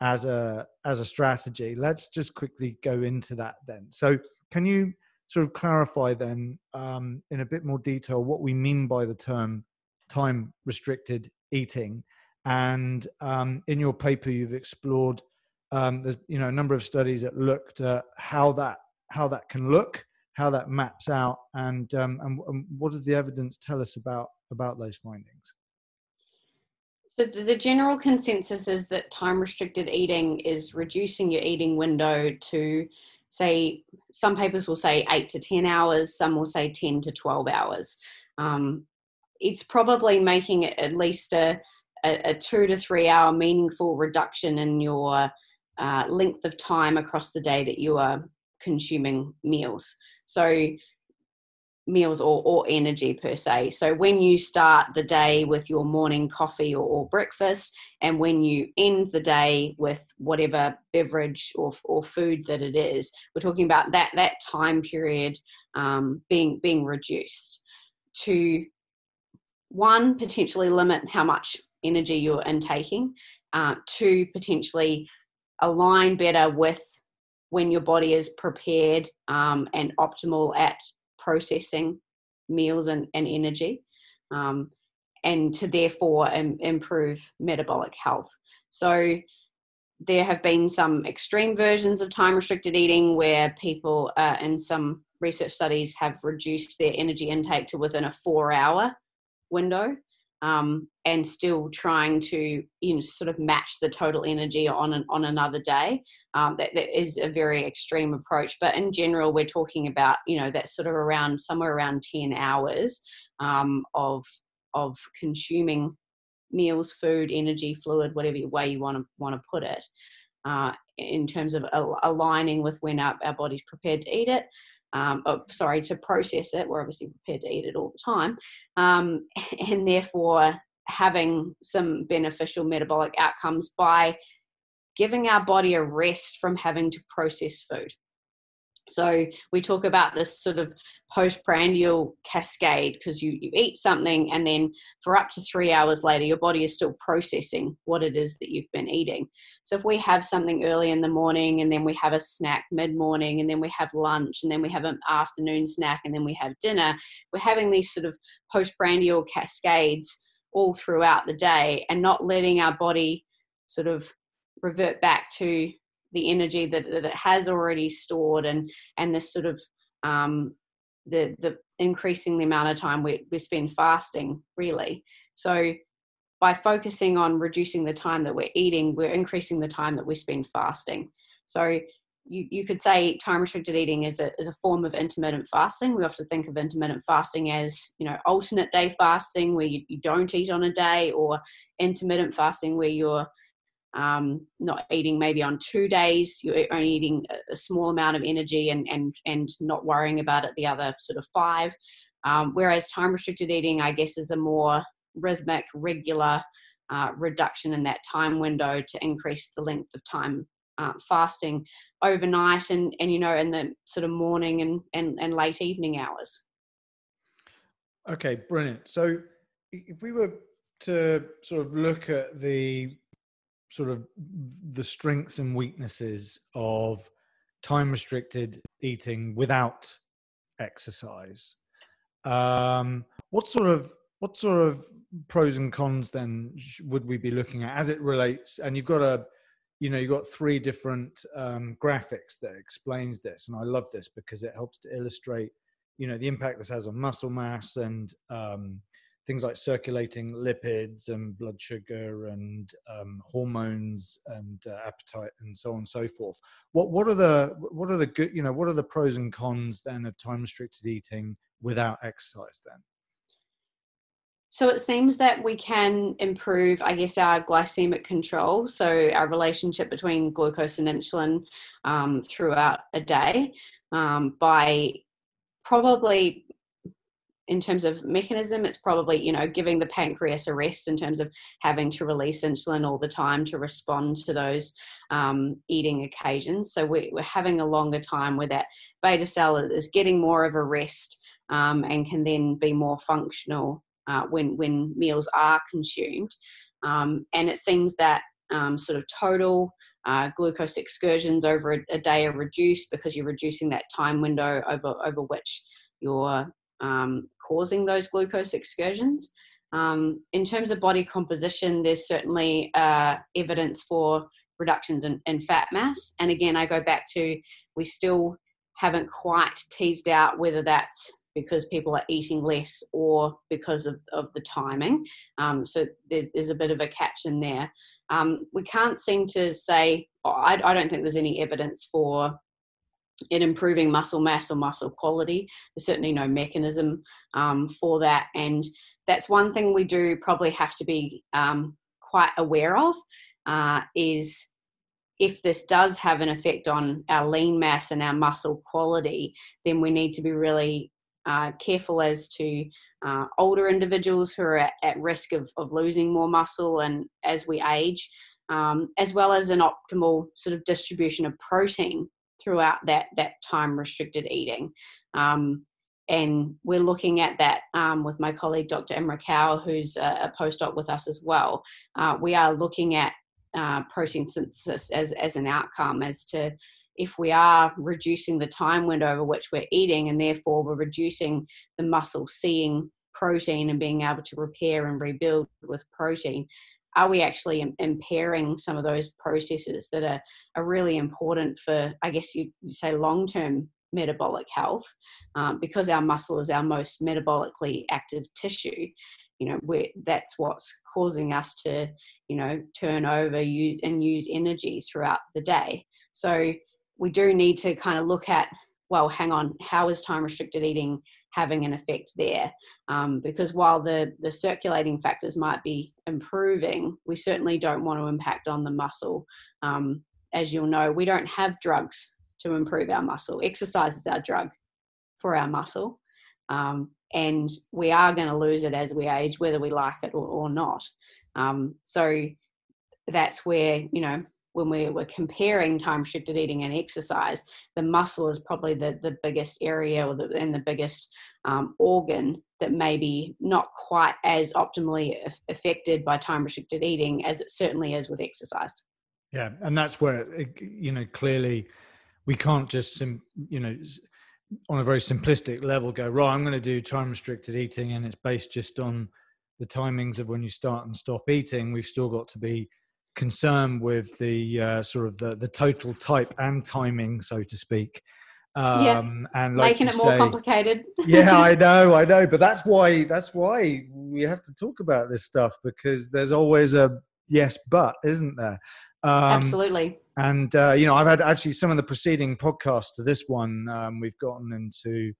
as a as a strategy, let's just quickly go into that then. So can you sort of clarify then um, in a bit more detail what we mean by the term time restricted eating? And um, in your paper, you've explored um, there's you know a number of studies that looked at how that how that can look, how that maps out, and um, and, and what does the evidence tell us about about those findings? So the general consensus is that time restricted eating is reducing your eating window to say some papers will say 8 to 10 hours some will say 10 to 12 hours um, it's probably making at least a, a, a, two to three hour meaningful reduction in your uh, length of time across the day that you are consuming meals. So, meals or, or energy per se. So, when you start the day with your morning coffee or, or breakfast, and when you end the day with whatever beverage or, or food that it is, we're talking about that, that time period um, being, being reduced to one, potentially limit how much energy you're intaking, uh, two, potentially align better with when your body is prepared um, and optimal at processing meals and, and energy, um, and to therefore Im- improve metabolic health. So, there have been some extreme versions of time restricted eating where people uh, in some research studies have reduced their energy intake to within a four hour window um, and still trying to you know sort of match the total energy on an, on another day. Um, that, that is a very extreme approach, but in general, we're talking about you know that sort of around somewhere around ten hours um, of of consuming meals, food, energy, fluid, whatever way you want to want to put it. Uh, in terms of aligning with when our, our body's prepared to eat it um, oh, sorry, to process it. We're obviously prepared to eat it all the time, um, and therefore having some beneficial metabolic outcomes by giving our body a rest from having to process food. So we talk about this sort of postprandial cascade because you, you eat something and then for up to three hours later, your body is still processing what it is that you've been eating. So if we have something early in the morning and then we have a snack mid morning and then we have lunch and then we have an afternoon snack and then we have dinner, we're having these sort of postprandial cascades all throughout the day and not letting our body sort of revert back to the energy that, that it has already stored and and this sort of um, the the increasing the amount of time we, we spend fasting really so by focusing on reducing the time that we're eating we're increasing the time that we spend fasting so you, you could say time restricted eating is a, is a form of intermittent fasting. We often think of intermittent fasting as, you know, alternate day fasting where you, you don't eat on a day or intermittent fasting where you're um, not eating maybe on two days, you're only eating a small amount of energy and, and, and not worrying about it the other sort of five. Um, whereas time restricted eating, I guess, is a more rhythmic, regular uh, reduction in that time window to increase the length of time uh, fasting overnight and, and, you know, in the sort of morning and, and, and late evening hours. Okay, brilliant. So if we were to sort of look at the sort of the strengths and weaknesses of time restricted eating without exercise. Um, what sort of what sort of pros and cons then would we be looking at as it relates and you've got a you know you've got three different um, graphics that explains this and i love this because it helps to illustrate you know the impact this has on muscle mass and um, things like circulating lipids and blood sugar and um, hormones and uh, appetite and so on and so forth. What what are the what are the good you know what are the pros and cons then of time restricted eating without exercise then? So it seems that we can improve, I guess, our glycemic control. So our relationship between glucose and insulin um, throughout a day um, by probably in terms of mechanism it's probably you know giving the pancreas a rest in terms of having to release insulin all the time to respond to those um, eating occasions. So we, are having a longer time where that beta cell is, getting more of a rest um, and can then be more functional uh, when when meals are consumed. Um, and it seems that um, sort of total uh, glucose excursions over a, a, day are reduced because you're reducing that time window over over which you're um, causing those glucose excursions. Um, in terms of body composition, there's certainly uh, evidence for reductions in, in, fat mass. And again, I go back to we still haven't quite teased out whether that's because people are eating less or because of, of the timing. Um, so there's, there's a bit of a catch in there. Um, we can't seem to say, I, I don't think there's any evidence for in improving muscle mass or muscle quality. There's certainly no mechanism um, for that. And that's one thing we do probably have to be um, quite aware of uh, is if this does have an effect on our lean mass and our muscle quality, then we need to be really uh, careful as to uh, older individuals who are at, at risk of, of, losing more muscle and as we age, um, as well as an optimal sort of distribution of protein throughout that that time restricted eating. Um, and we're looking at that um, with my colleague Dr. Imre Kaur, who's a, a postdoc with us as well. Uh, we are looking at uh, protein synthesis as, as an outcome as to if we are reducing the time window over which we're eating and therefore we're reducing the muscle seeing protein and being able to repair and rebuild with protein are we actually impairing some of those processes that are, are really important for, I guess you say, long term metabolic health? Um, because our muscle is our most metabolically active tissue, you know, that's what's causing us to, you know, turn over use, and use energy throughout the day. So we do need to kind of look at, well, hang on, how is time restricted eating having an effect there. Um, because while the, the circulating factors might be improving, we certainly don't want to impact on the muscle. Um, as you'll know, we don't have drugs to improve our muscle. Exercise is our drug for our muscle. Um, and we are going to lose it as we age, whether we like it or, or not. Um, so that's where, you know, when we were comparing time restricted eating and exercise, the muscle is probably the, the biggest area or the, and the biggest um, organ that may be not quite as optimally affected by time restricted eating as it certainly is with exercise. Yeah, and that's where you know clearly we can't just you know on a very simplistic level go right. I'm going to do time restricted eating, and it's based just on the timings of when you start and stop eating. We've still got to be concern with the uh, sort of the, the total type and timing, so to speak. Um, yeah. and like making it more say, complicated. yeah, I know, I know, but that's why that's why we have to talk about this stuff because there's always a yes, but, isn't there? Um, Absolutely. And uh, you know, I've had actually some of the preceding podcasts to this one. Um, we've gotten into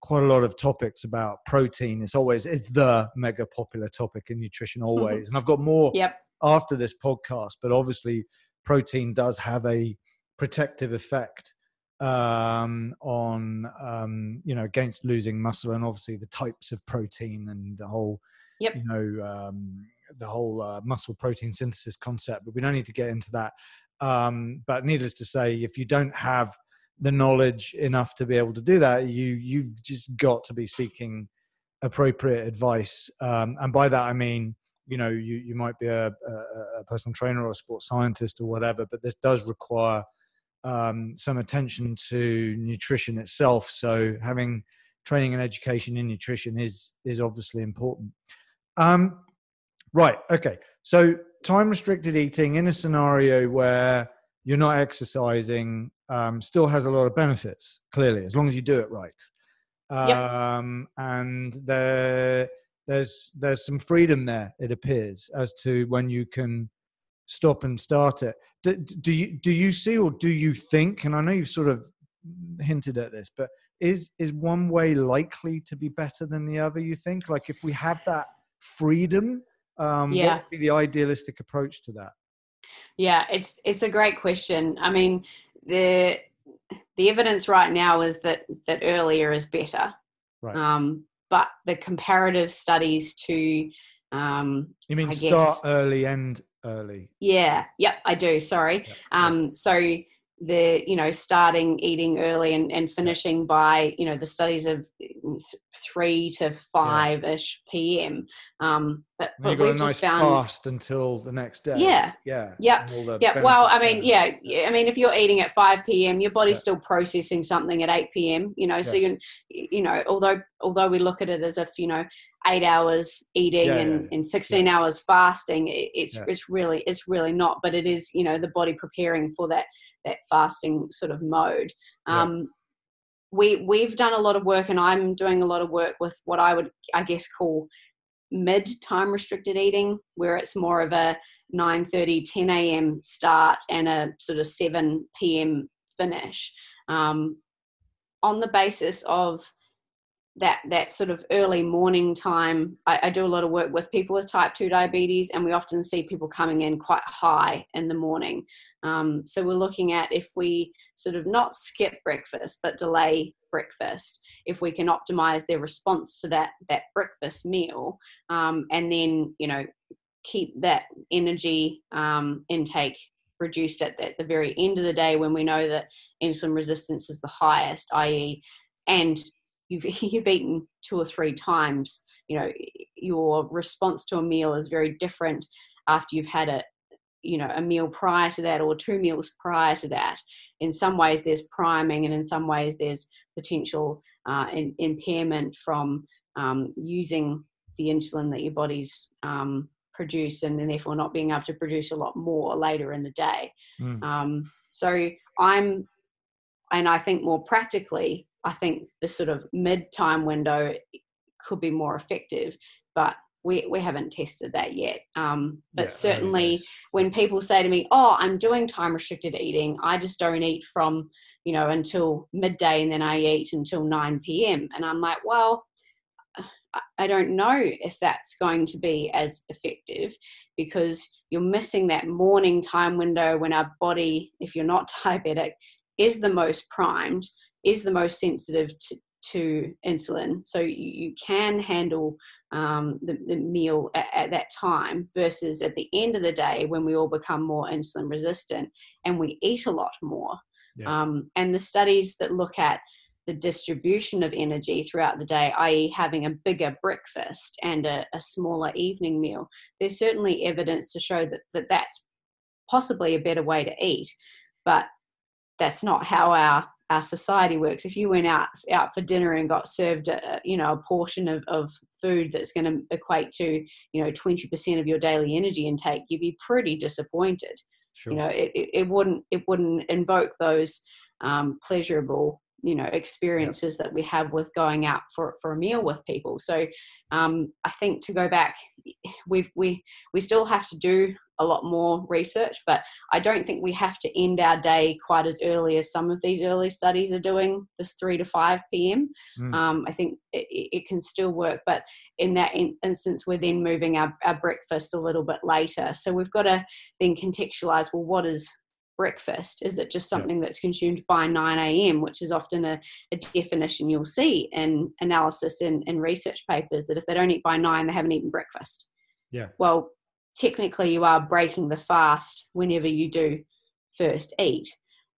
quite a lot of topics about protein. It's always it's the mega popular topic in nutrition mm-hmm. always, mm-hmm. and I've got more yep after this podcast, but obviously protein does have a protective effect um, on um, you know against losing muscle, and obviously the types of protein and the whole Yep. you know um, the whole uh, muscle protein synthesis concept. But we don't need to get into that. Um, but needless to say, if you don't have the knowledge enough to be able to do that, you you've just got to be seeking appropriate advice. Um, and by that I mean, you know, you you might be a, a, a personal trainer or a sports scientist or whatever, but this does require um, some attention to nutrition itself. So having training and education in nutrition is is obviously important. Um, right. Okay. So time restricted eating in a scenario where you're not exercising um, still has a lot of benefits. Clearly, as long as you do it right. Um, And there, there's there's some freedom there. It appears as to when you can stop and start it. Do, do you do you see or do you think? And I know you've sort of hinted at this, but is is one way likely to be better than the other? You think? Like if we have that freedom, um, Yeah. what would be the idealistic approach to that? Yeah, it's it's a great question. I mean, the the evidence right now is that that earlier is better. Right. Um, but the comparative studies to um, You mean I start guess- early, end early? yeah, yep, I do. Sorry. Yeah, Um, so the you know starting eating early and, and finishing by you know the studies of th- three to five ish p.m. Um, but but you've got a we've nice just found fast until the next day. yeah Yeah. Yep. Yeah, well, I mean, yeah, yeah, I mean, if you're eating at 5 p.m., your body's Yeah. still processing something at 8 p.m. You know, so you you know, although although we look at it as if you know, eight hours eating Yeah, and, yeah, and 16 hours fasting, it, it's it's really it's really not, but it is you know the body preparing for that that fasting sort of mode. Um, we we've done a lot of work, and I'm doing a lot of work with what I would I guess call mid time restricted eating, where it's more of a 9.30 10 a.m start and a sort of 7 p.m finish. Um, on the basis of that that sort of early morning time I, I do a lot of work with people with type 2 diabetes and we often see people coming in quite high in the morning um, so we're looking at if we sort of not skip breakfast but delay breakfast if we can optimize their response to that that breakfast meal um, and then you know keep that energy um, intake reduced at, at the very end of the day when we know that insulin resistance is the highest, i.e., and you've you've eaten two or three times. You know, your response to a meal is very different after you've had a you know a meal prior to that or two meals prior to that. In some ways, there's priming, and in some ways, there's potential uh, in, impairment from um, using the insulin that your body's um, produce and then therefore not being able to produce a lot more later in the day. Mm. Um, so I'm, and I think more practically, I think the sort of mid time window could be more effective, but we, we haven't tested that yet. Um, but Yeah, certainly, when people say to me, "Oh, I'm doing time restricted eating. I just don't eat from you know until midday, and then I eat until 9 p.m." And I'm like, well. I- I don't know if that's going to be as effective because you're missing that morning time window when our body, if you're not diabetic, is the most primed, is the most sensitive to, to insulin. So you, you can handle um, the, the meal at, at that time versus at the end of the day when we all become more insulin resistant and we eat a lot more. Yeah. Um, and the studies that look at the distribution of energy throughout the day, i.e., having a bigger breakfast and a, a smaller evening meal, there's certainly evidence to show that, that that's possibly a better way to eat. But that's not how our our society works. If you went out out for dinner and got served, a, you know, a portion of, of food that's going to equate to, you know, twenty percent of your daily energy intake, you'd be pretty disappointed Sure. you know it, it, it wouldn't it wouldn't invoke those um, pleasurable you know experiences that we have with going out for, for a meal with people. So um, i think to go back we we we still have to do a lot more research but i don't think we have to end our day quite as early as some of these early studies are doing this 3 to 5 p.m mm. um, i think it, it, can still work but in that in- instance we're then moving our, our breakfast a little bit later. So we've got to then contextualize well what is breakfast? Is it just something that's consumed by 9 a.m., which is often a, a definition you'll see in analysis and in, in research papers that if they don't eat by 9, they haven't eaten breakfast. Yeah. Well, technically, you are breaking the fast whenever you do first eat.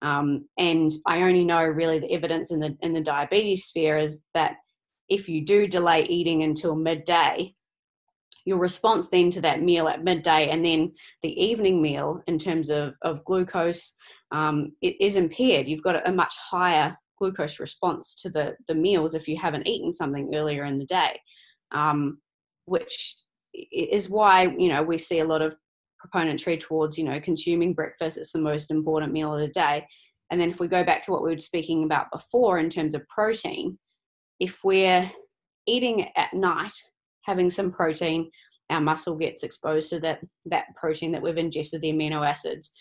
Um, and I only know really the evidence in the in the diabetes sphere is that if you do delay eating until midday, your response then to that meal at midday and then the evening meal in terms of, of glucose um, it is impaired. You've got a much higher glucose response to the, the meals if you haven't eaten something earlier in the day, um, which is why, you know, we see a lot of proponentry towards, you know, consuming breakfast. It's the most important meal of the day. And then if we go back to what we were speaking about before in terms of protein, if we're eating at night having some protein, our muscle gets exposed to that that protein that we've ingested, the amino acids.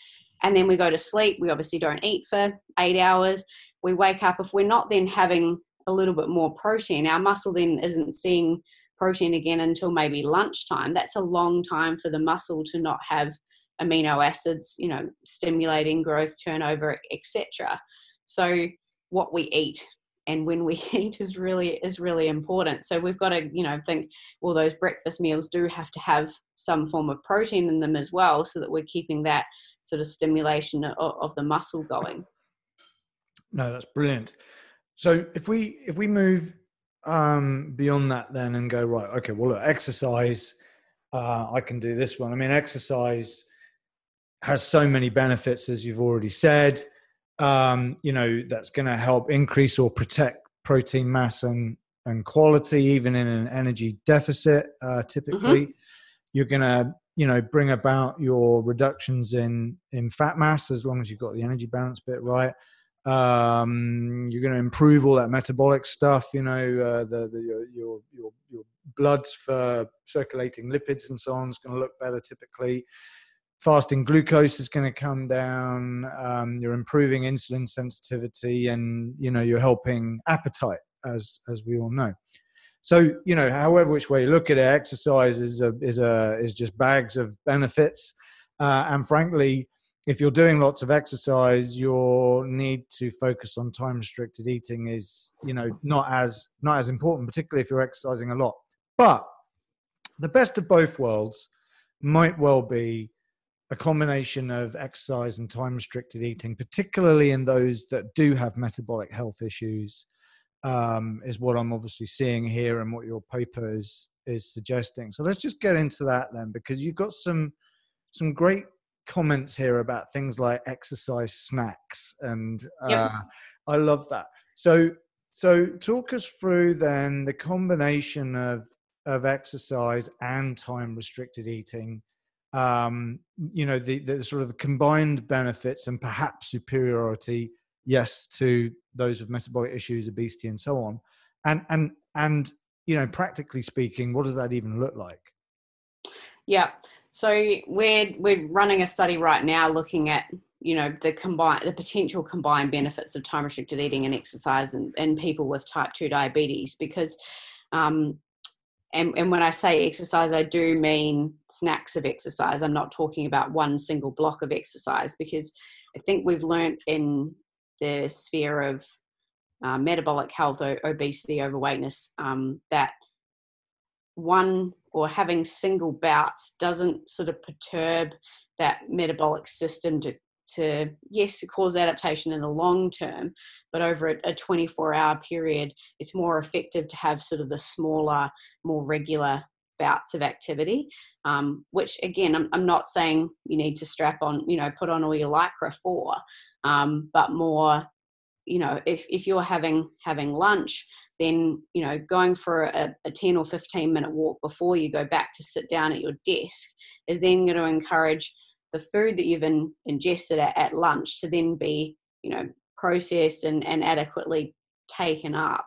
And then we go to sleep. We obviously don't eat for eight hours. We wake up. If we're not then having a little bit more protein, our muscle then isn't seeing protein again until maybe lunchtime. That's a long time for the muscle to not have amino acids, you know, stimulating growth, turnover, etc. So what we eat and when we eat is really is really important. So we've got to you know think well those breakfast meals do have to have some form of protein in them as well so that we're keeping that sort of stimulation of, of the muscle going. No that's brilliant. So if we if we move um beyond that then and go right okay well look, exercise uh i can do this one. I mean exercise has so many benefits as you've already said um, you know, that's going to help increase or protect protein mass and, and quality, even in an energy deficit. Uh, typically, mm-hmm. you're going to, you know, bring about your reductions in in fat mass as long as you've got the energy balance bit right. Um, you're going to improve all that metabolic stuff. You know, uh, the, the your, your your your bloods for circulating lipids and so on is going to look better typically fasting glucose is going to come down um, you're improving insulin sensitivity and you know you're helping appetite as as we all know. So you know however which way you look at it exercise is a is a is just bags of benefits. Uh, and frankly if you're doing lots of exercise your need to focus on time restricted eating is you know not as not as important particularly if you're exercising a lot. But the best of both worlds might well be a combination of exercise and time restricted eating, particularly in those that do have metabolic health issues, um, is what I'm obviously seeing here and what your paper is is suggesting. So let's just get into that then, because you've got some some great comments here about things like exercise snacks, and uh, yep. I love that. So so talk us through then the combination of of exercise and time restricted eating um, you know the, the sort of the combined benefits and perhaps superiority yes to those with metabolic issues obesity and so on. And and and you know practically speaking what does that even look like? Yeah. So we're we're running a study right now looking at you know the combined the potential combined benefits of time restricted eating and exercise and, in people with type 2 diabetes because um, and, and when I say exercise, I do mean snacks of exercise. I'm not talking about one single block of exercise because I think we've learned in the sphere of uh, metabolic health, obesity, overweightness, um, that one or having single bouts doesn't sort of perturb that metabolic system to to yes cause adaptation in the long term but over a 24 hour period it's more effective to have sort of the smaller more regular bouts of activity um, which again I'm, I'm, not saying you need to strap on you know put on all your lycra for um, but more you know if, if you're having having lunch then you know going for a, a 10 or 15 minute walk before you go back to sit down at your desk is then going to encourage the food that you've in, ingested at, at lunch to then be, you know, processed and, and adequately taken up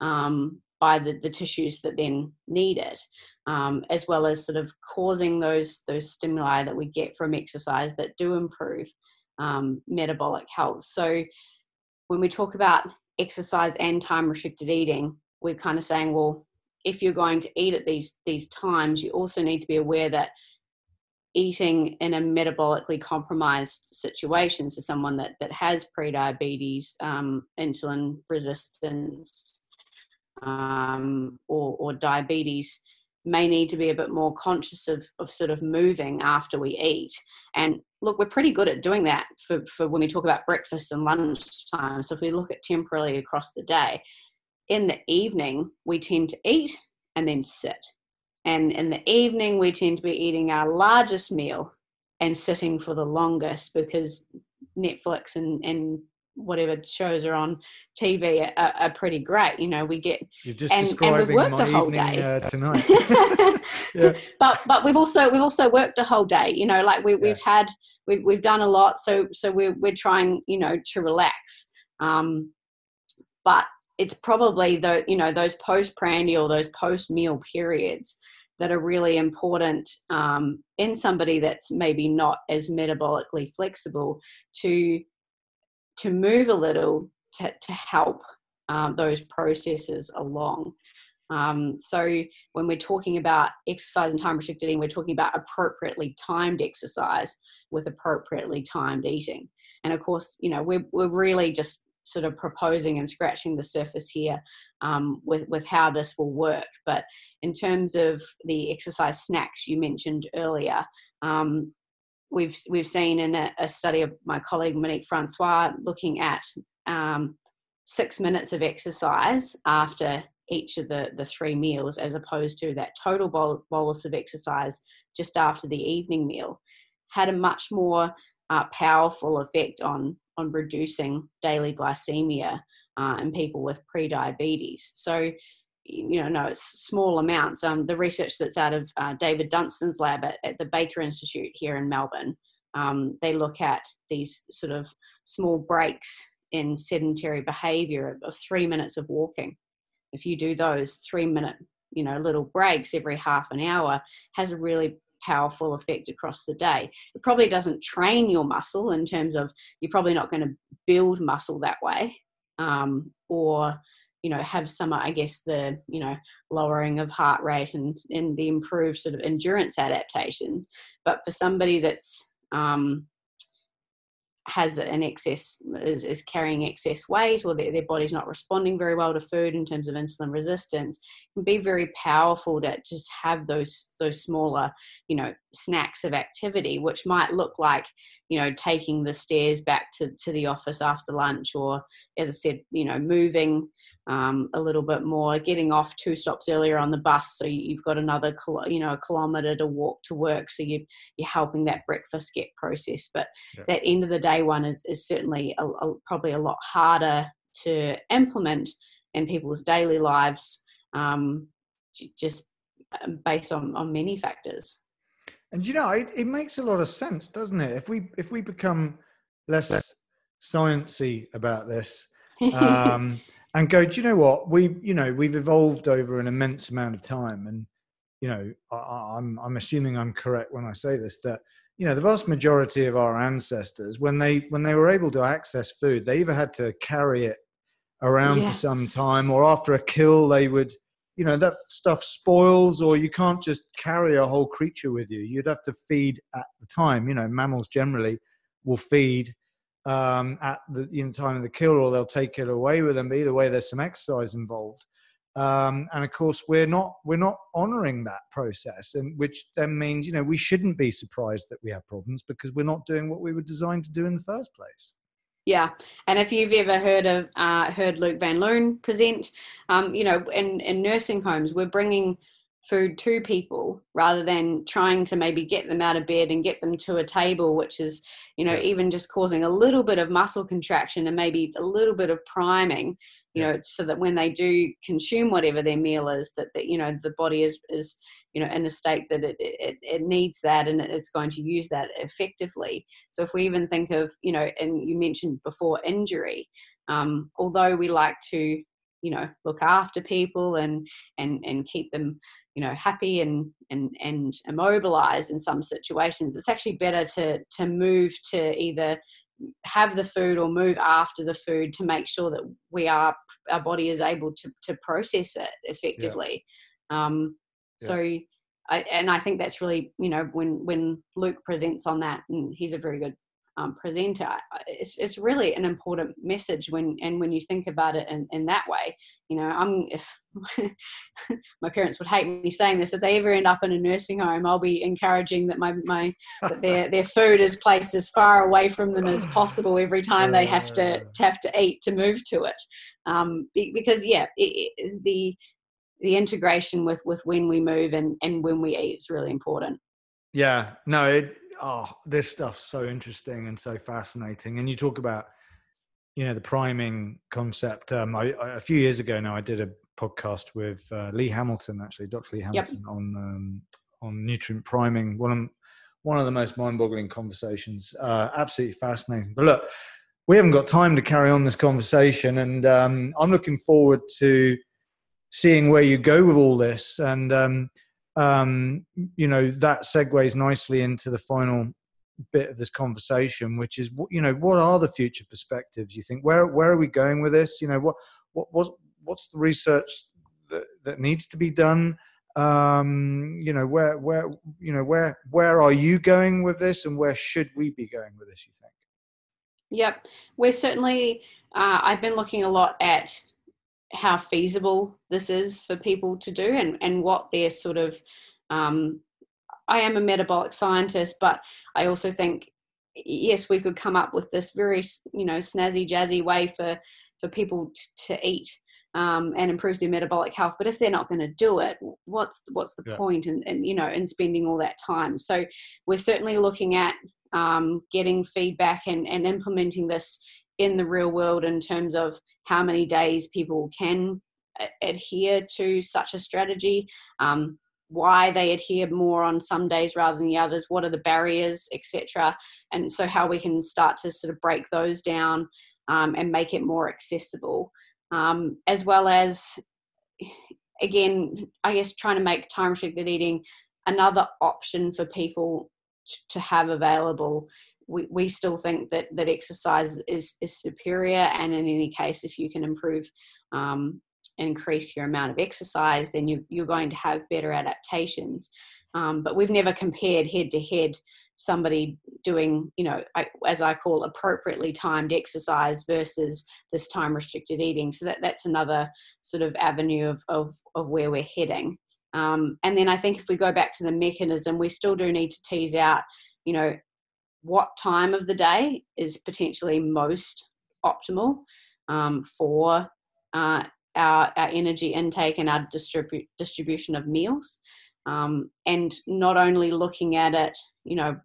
um, by the, the tissues that then need it, um, as well as sort of causing those those stimuli that we get from exercise that do improve um, metabolic health. So when we talk about exercise and time restricted eating, we're kind of saying, well, if you're going to eat at these these times, you also need to be aware that eating in a metabolically compromised situation, so someone that that has prediabetes, um, insulin resistance, um, or, or diabetes, may need to be a bit more conscious of, of sort of moving after we eat. And look, we're pretty good at doing that for, for when we talk about breakfast and lunchtime. So if we look at temporarily across the day, in the evening, we tend to eat and then sit. And in the evening, we tend to be eating our largest meal and sitting for the longest because Netflix and, and whatever shows are on TV are, are, pretty great. You know, we get You're just and, and we've worked a whole evening, day uh, tonight. yeah. But but we've also we've also worked a whole day. You know, like we, we've had we've we've done a lot. So so we're we're trying you know to relax. Um, but it's probably the you know those postprandial those post meal periods that are really important um, in somebody that's maybe not as metabolically flexible to to move a little to, to help um, those processes along. Um, so when we're talking about exercise and time restricted eating, we're talking about appropriately timed exercise with appropriately timed eating. And of course, you know, we're, we're really just sort of proposing and scratching the surface here um, with, with how this will work. But in terms of the exercise snacks you mentioned earlier, um, we've we've seen in a, a, study of my colleague Monique Francois looking at um, six minutes of exercise after each of the the three meals, as opposed to that total bol- bolus of exercise just after the evening meal, had a much more uh, powerful effect on on reducing daily glycemia uh, in people with pre-diabetes. So you know, no, it's small amounts. Um, the research that's out of uh, David Dunstan's lab at, at, the Baker Institute here in Melbourne, um, they look at these sort of small breaks in sedentary behaviour of, of three minutes of walking. If you do those three minute, you know, little breaks every half an hour, has a really powerful effect across the day. It probably doesn't train your muscle in terms of you're probably not going to build muscle that way, um, or you know have some i guess the you know lowering of heart rate and and the improved sort of endurance adaptations but for somebody that's um, has an excess is, is carrying excess weight or their, their body's not responding very well to food in terms of insulin resistance can be very powerful to just have those those smaller you know snacks of activity which might look like you know taking the stairs back to, to the office after lunch or as i said you know moving um, a little bit more, getting off two stops earlier on the bus, so you've got another you know a kilometre to walk to work, so you you're helping that breakfast get processed. But yeah. that end of the day one is is certainly a, a, probably a lot harder to implement in people's daily lives, um, just um, based on on many factors. And you know, it, it makes a lot of sense, doesn't it? If we if we become less sciencey about this. Um, and go, do you know what? We, you know, we've evolved over an immense amount of time. And, you know, I, I'm, I'm assuming I'm correct when I say this, that, you know, the vast majority of our ancestors, when they, when they were able to access food, they either had to carry it around yeah. for some time or after a kill, they would, you know, that stuff spoils or you can't just carry a whole creature with you. You'd have to feed at the time, you know, mammals generally will feed um, at the know, time of the kill, or they'll take it away with them. Either way, there's some exercise involved. Um, and of course, we're not we're not honouring that process, and which then means you know we shouldn't be surprised that we have problems because we're not doing what we were designed to do in the first place. Yeah, and if you've ever heard of uh, heard Luc Van Loon present, um, you know, in in nursing homes, we're bringing food to people rather than trying to maybe get them out of bed and get them to a table which is you know yeah. even just causing a little bit of muscle contraction and maybe a little bit of priming you yeah. know so that when they do consume whatever their meal is that, that you know the body is is you know in a state that it, it, it needs that and it's going to use that effectively so if we even think of you know and you mentioned before injury um, although we like to you know look after people and and and keep them you know happy and and and immobilized in some situations it's actually better to to move to either have the food or move after the food to make sure that we are our body is able to to process it effectively yeah. um yeah. so I, and I think that's really, you know, when when Luc presents on that, and he's a very good um, presenter, it's it's really an important message when and when you think about it in, in that way. You know, I'm if my parents would hate me saying this, if they ever end up in a nursing home, I'll be encouraging that my my that their their food is placed as far away from them as possible every time they have to, to have to eat to move to it, um, because yeah, it, it, the the integration with with when we move and and when we eat is really important. Yeah, no, it oh, this stuff's so interesting and so fascinating. And you talk about, you know, the priming concept. Um, I, I, a few years ago now, I did a podcast with uh, Lee Hamilton, actually, Dr. Lee Hamilton, yep. on um, on nutrient priming. One of one of the most mind-boggling conversations. Uh, absolutely fascinating. But look, we haven't got time to carry on this conversation, and um, I'm looking forward to seeing where you go with all this. And um, um, you know that segues nicely into the final bit of this conversation, which is you know what are the future perspectives? You think where where are we going with this? You know what what what what's the research that that needs to be done? Um, you know where where you know where where are you going with this, and where should we be going with this? You think? Yep, we're certainly. Uh, I've been looking a lot at how feasible this is for people to do and, and what their sort of um, I am a metabolic scientist, but I also think yes, we could come up with this very you know snazzy jazzy way for for people to, to eat um, and improves their metabolic health. But if they're not going to do it, what's what's the yeah. point? And, and you know, in spending all that time. So we're certainly looking at um, getting feedback and, and implementing this in the real world in terms of how many days people can adhere to such a strategy, um, why they adhere more on some days rather than the others, what are the barriers, etc. And so, how we can start to sort of break those down um, and make it more accessible, um, as well as, again, I guess trying to make time restricted eating another option for people to have available we, we still think that that exercise is is superior and in any case if you can improve um, increase your amount of exercise then you, you're going to have better adaptations. Um, but we've never compared head to head somebody doing you know as i call appropriately timed exercise versus this time restricted eating. So that that's another sort of avenue of of, of where we're heading. Um, and then i think if we go back to the mechanism we still do need to tease out you know what time of the day is potentially most optimal um, for uh, our, our energy intake and our distribu- distribution of meals. Um, and not only looking at it, you know,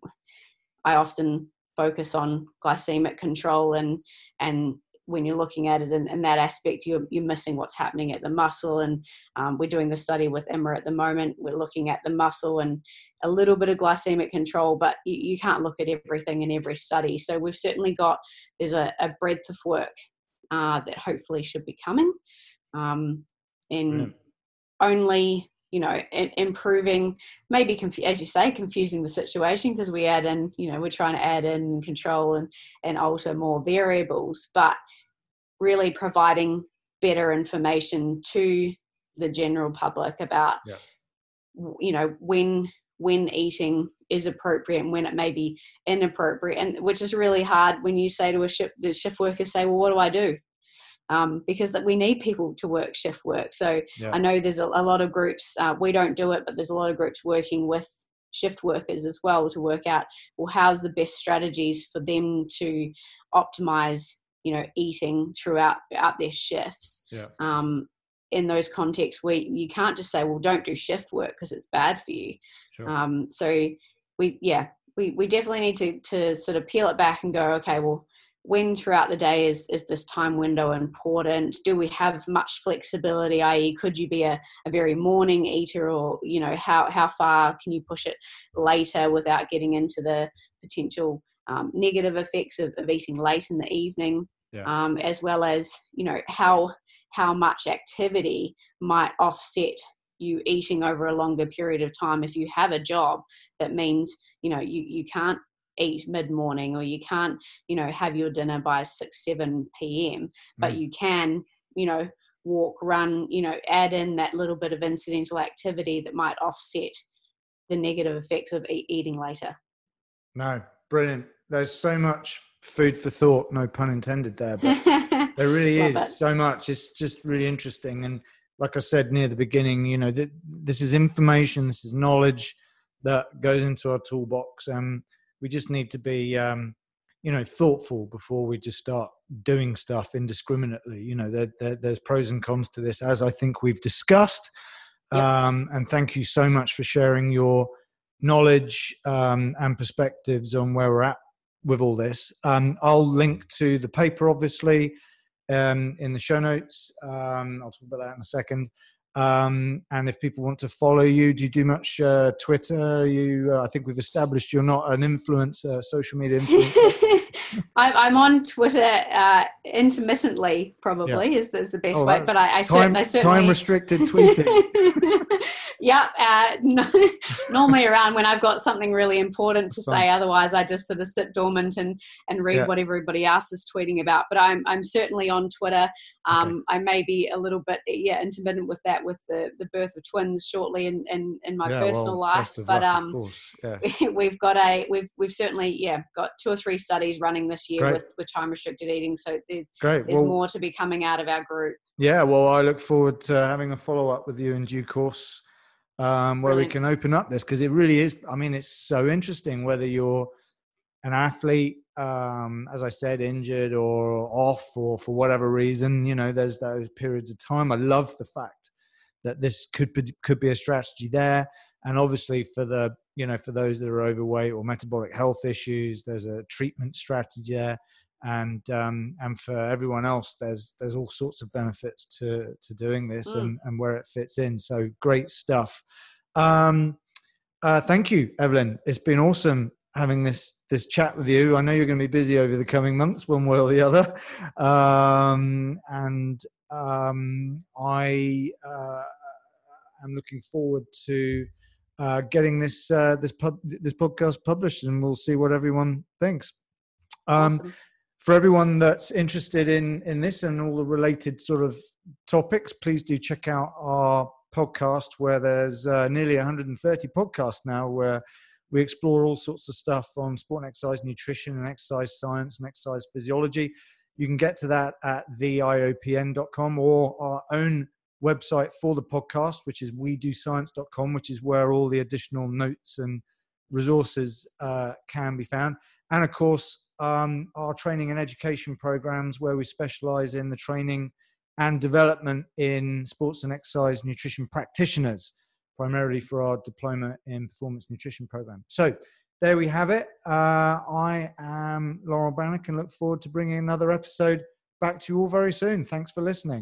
I often focus on glycemic control and and when you're looking at it in, in that aspect, you're, you're missing what's happening at the muscle. And um, we're doing the study with Emma at the moment. We're looking at the muscle and a little bit of glycemic control, but you, you can't look at everything in every study. So we've certainly got, there's a, a breadth of work uh, that hopefully should be coming. Um, in only you know improving maybe conf- as you say confusing the situation because we add in you know we're trying to add in control and and alter more variables but really providing better information to the general public about yeah. you know when when eating is appropriate and when it may be inappropriate and which is really hard when you say to a shift the shift workers say well what do i do um, because that we need people to work shift work so yeah. i know there's a, a lot of groups uh, we don't do it but there's a lot of groups working with shift workers as well to work out well how's the best strategies for them to optimize you know eating throughout out their shifts yeah. um, in those contexts where you can't just say, well, don't do shift work because it's bad for you. Sure. Um, so we, yeah, we, we definitely need to, to sort of peel it back and go, okay, well, when throughout the day is, is this time window important? Do we have much flexibility, i.e. could you be a, a very morning eater or, you know, how, how far can you push it later without getting into the potential um, negative effects of, of, eating late in the evening? Yeah. Um, as well as, you know, how how much activity might offset you eating over a longer period of time. If you have a job that means you know you, you can't eat mid morning or you can't you know have your dinner by 6 7 p.m mm. but you can you know walk run you know add in that little bit of incidental activity that might offset the negative effects of e- eating later. No brilliant. There's so much food for thought no pun intended there but there really is it. so much it's just really interesting and like i said near the beginning you know th- this is information this is knowledge that goes into our toolbox and we just need to be um, you know thoughtful before we just start doing stuff indiscriminately you know there, there, there's pros and cons to this as i think we've discussed yep. um, and thank you so much for sharing your knowledge um, and perspectives on where we're at with all this. Um, I'll link to the paper, obviously, um, in the show notes. Um, I'll talk about that in a second. Um, and if people want to follow you, do you do much uh, Twitter? You, uh, I think we've established you're not an influencer, social media influencer. I'm on Twitter uh, intermittently, probably yeah. is, is the best oh, way. But I, I, time, I certainly time restricted tweeting. yeah, uh, no, normally around when I've got something really important to say. Otherwise, I just sort of sit dormant and and read yeah. what everybody else is tweeting about. But I'm I'm certainly on Twitter. Um, okay. I may be a little bit yeah intermittent with that with the the birth of twins shortly in in, in my yeah, personal well, life. But luck, um, yes. we've got a we've we've certainly yeah got two or three studies running this year with with time restricted eating. So there, Great. there's well, more to be coming out of our group. Yeah, well, I look forward to having a follow up with you in due course um, where Brilliant. we can open up this because it really is. I mean, it's so interesting whether you're an athlete, um, as I said, injured or off or for whatever reason. You know, there's those periods of time. I love the fact that this could be, could be a strategy there, and obviously for the you know for those that are overweight or metabolic health issues, there's a treatment strategy there. And um, and for everyone else there's there's all sorts of benefits to to doing this mm. and, and where it fits in. So great stuff. Um, uh, thank you evelyn. It's been awesome having this this chat with you. I know you're going to be busy over the coming months one way or the other. Um, and um, i uh, am looking forward to uh, getting this uh, this pub this podcast published and we'll see what everyone thinks um, awesome for everyone that's interested in in this and all the related sort of topics, please do check out our podcast where there's uh, nearly 130 podcasts now where we explore all sorts of stuff on sport and exercise nutrition and exercise science and exercise physiology. You can get to that at theiopn.com or our own website for the podcast, which is we do science.com, which is where all the additional notes and resources uh, can be found. And of course, um, our training and education programs where we specialize in the training and development in sports and exercise nutrition practitioners, primarily for our diploma in performance nutrition program. So there we have it. Uh, I am Laurent Bannock and look forward to bringing another episode back to you all very soon. Thanks for listening.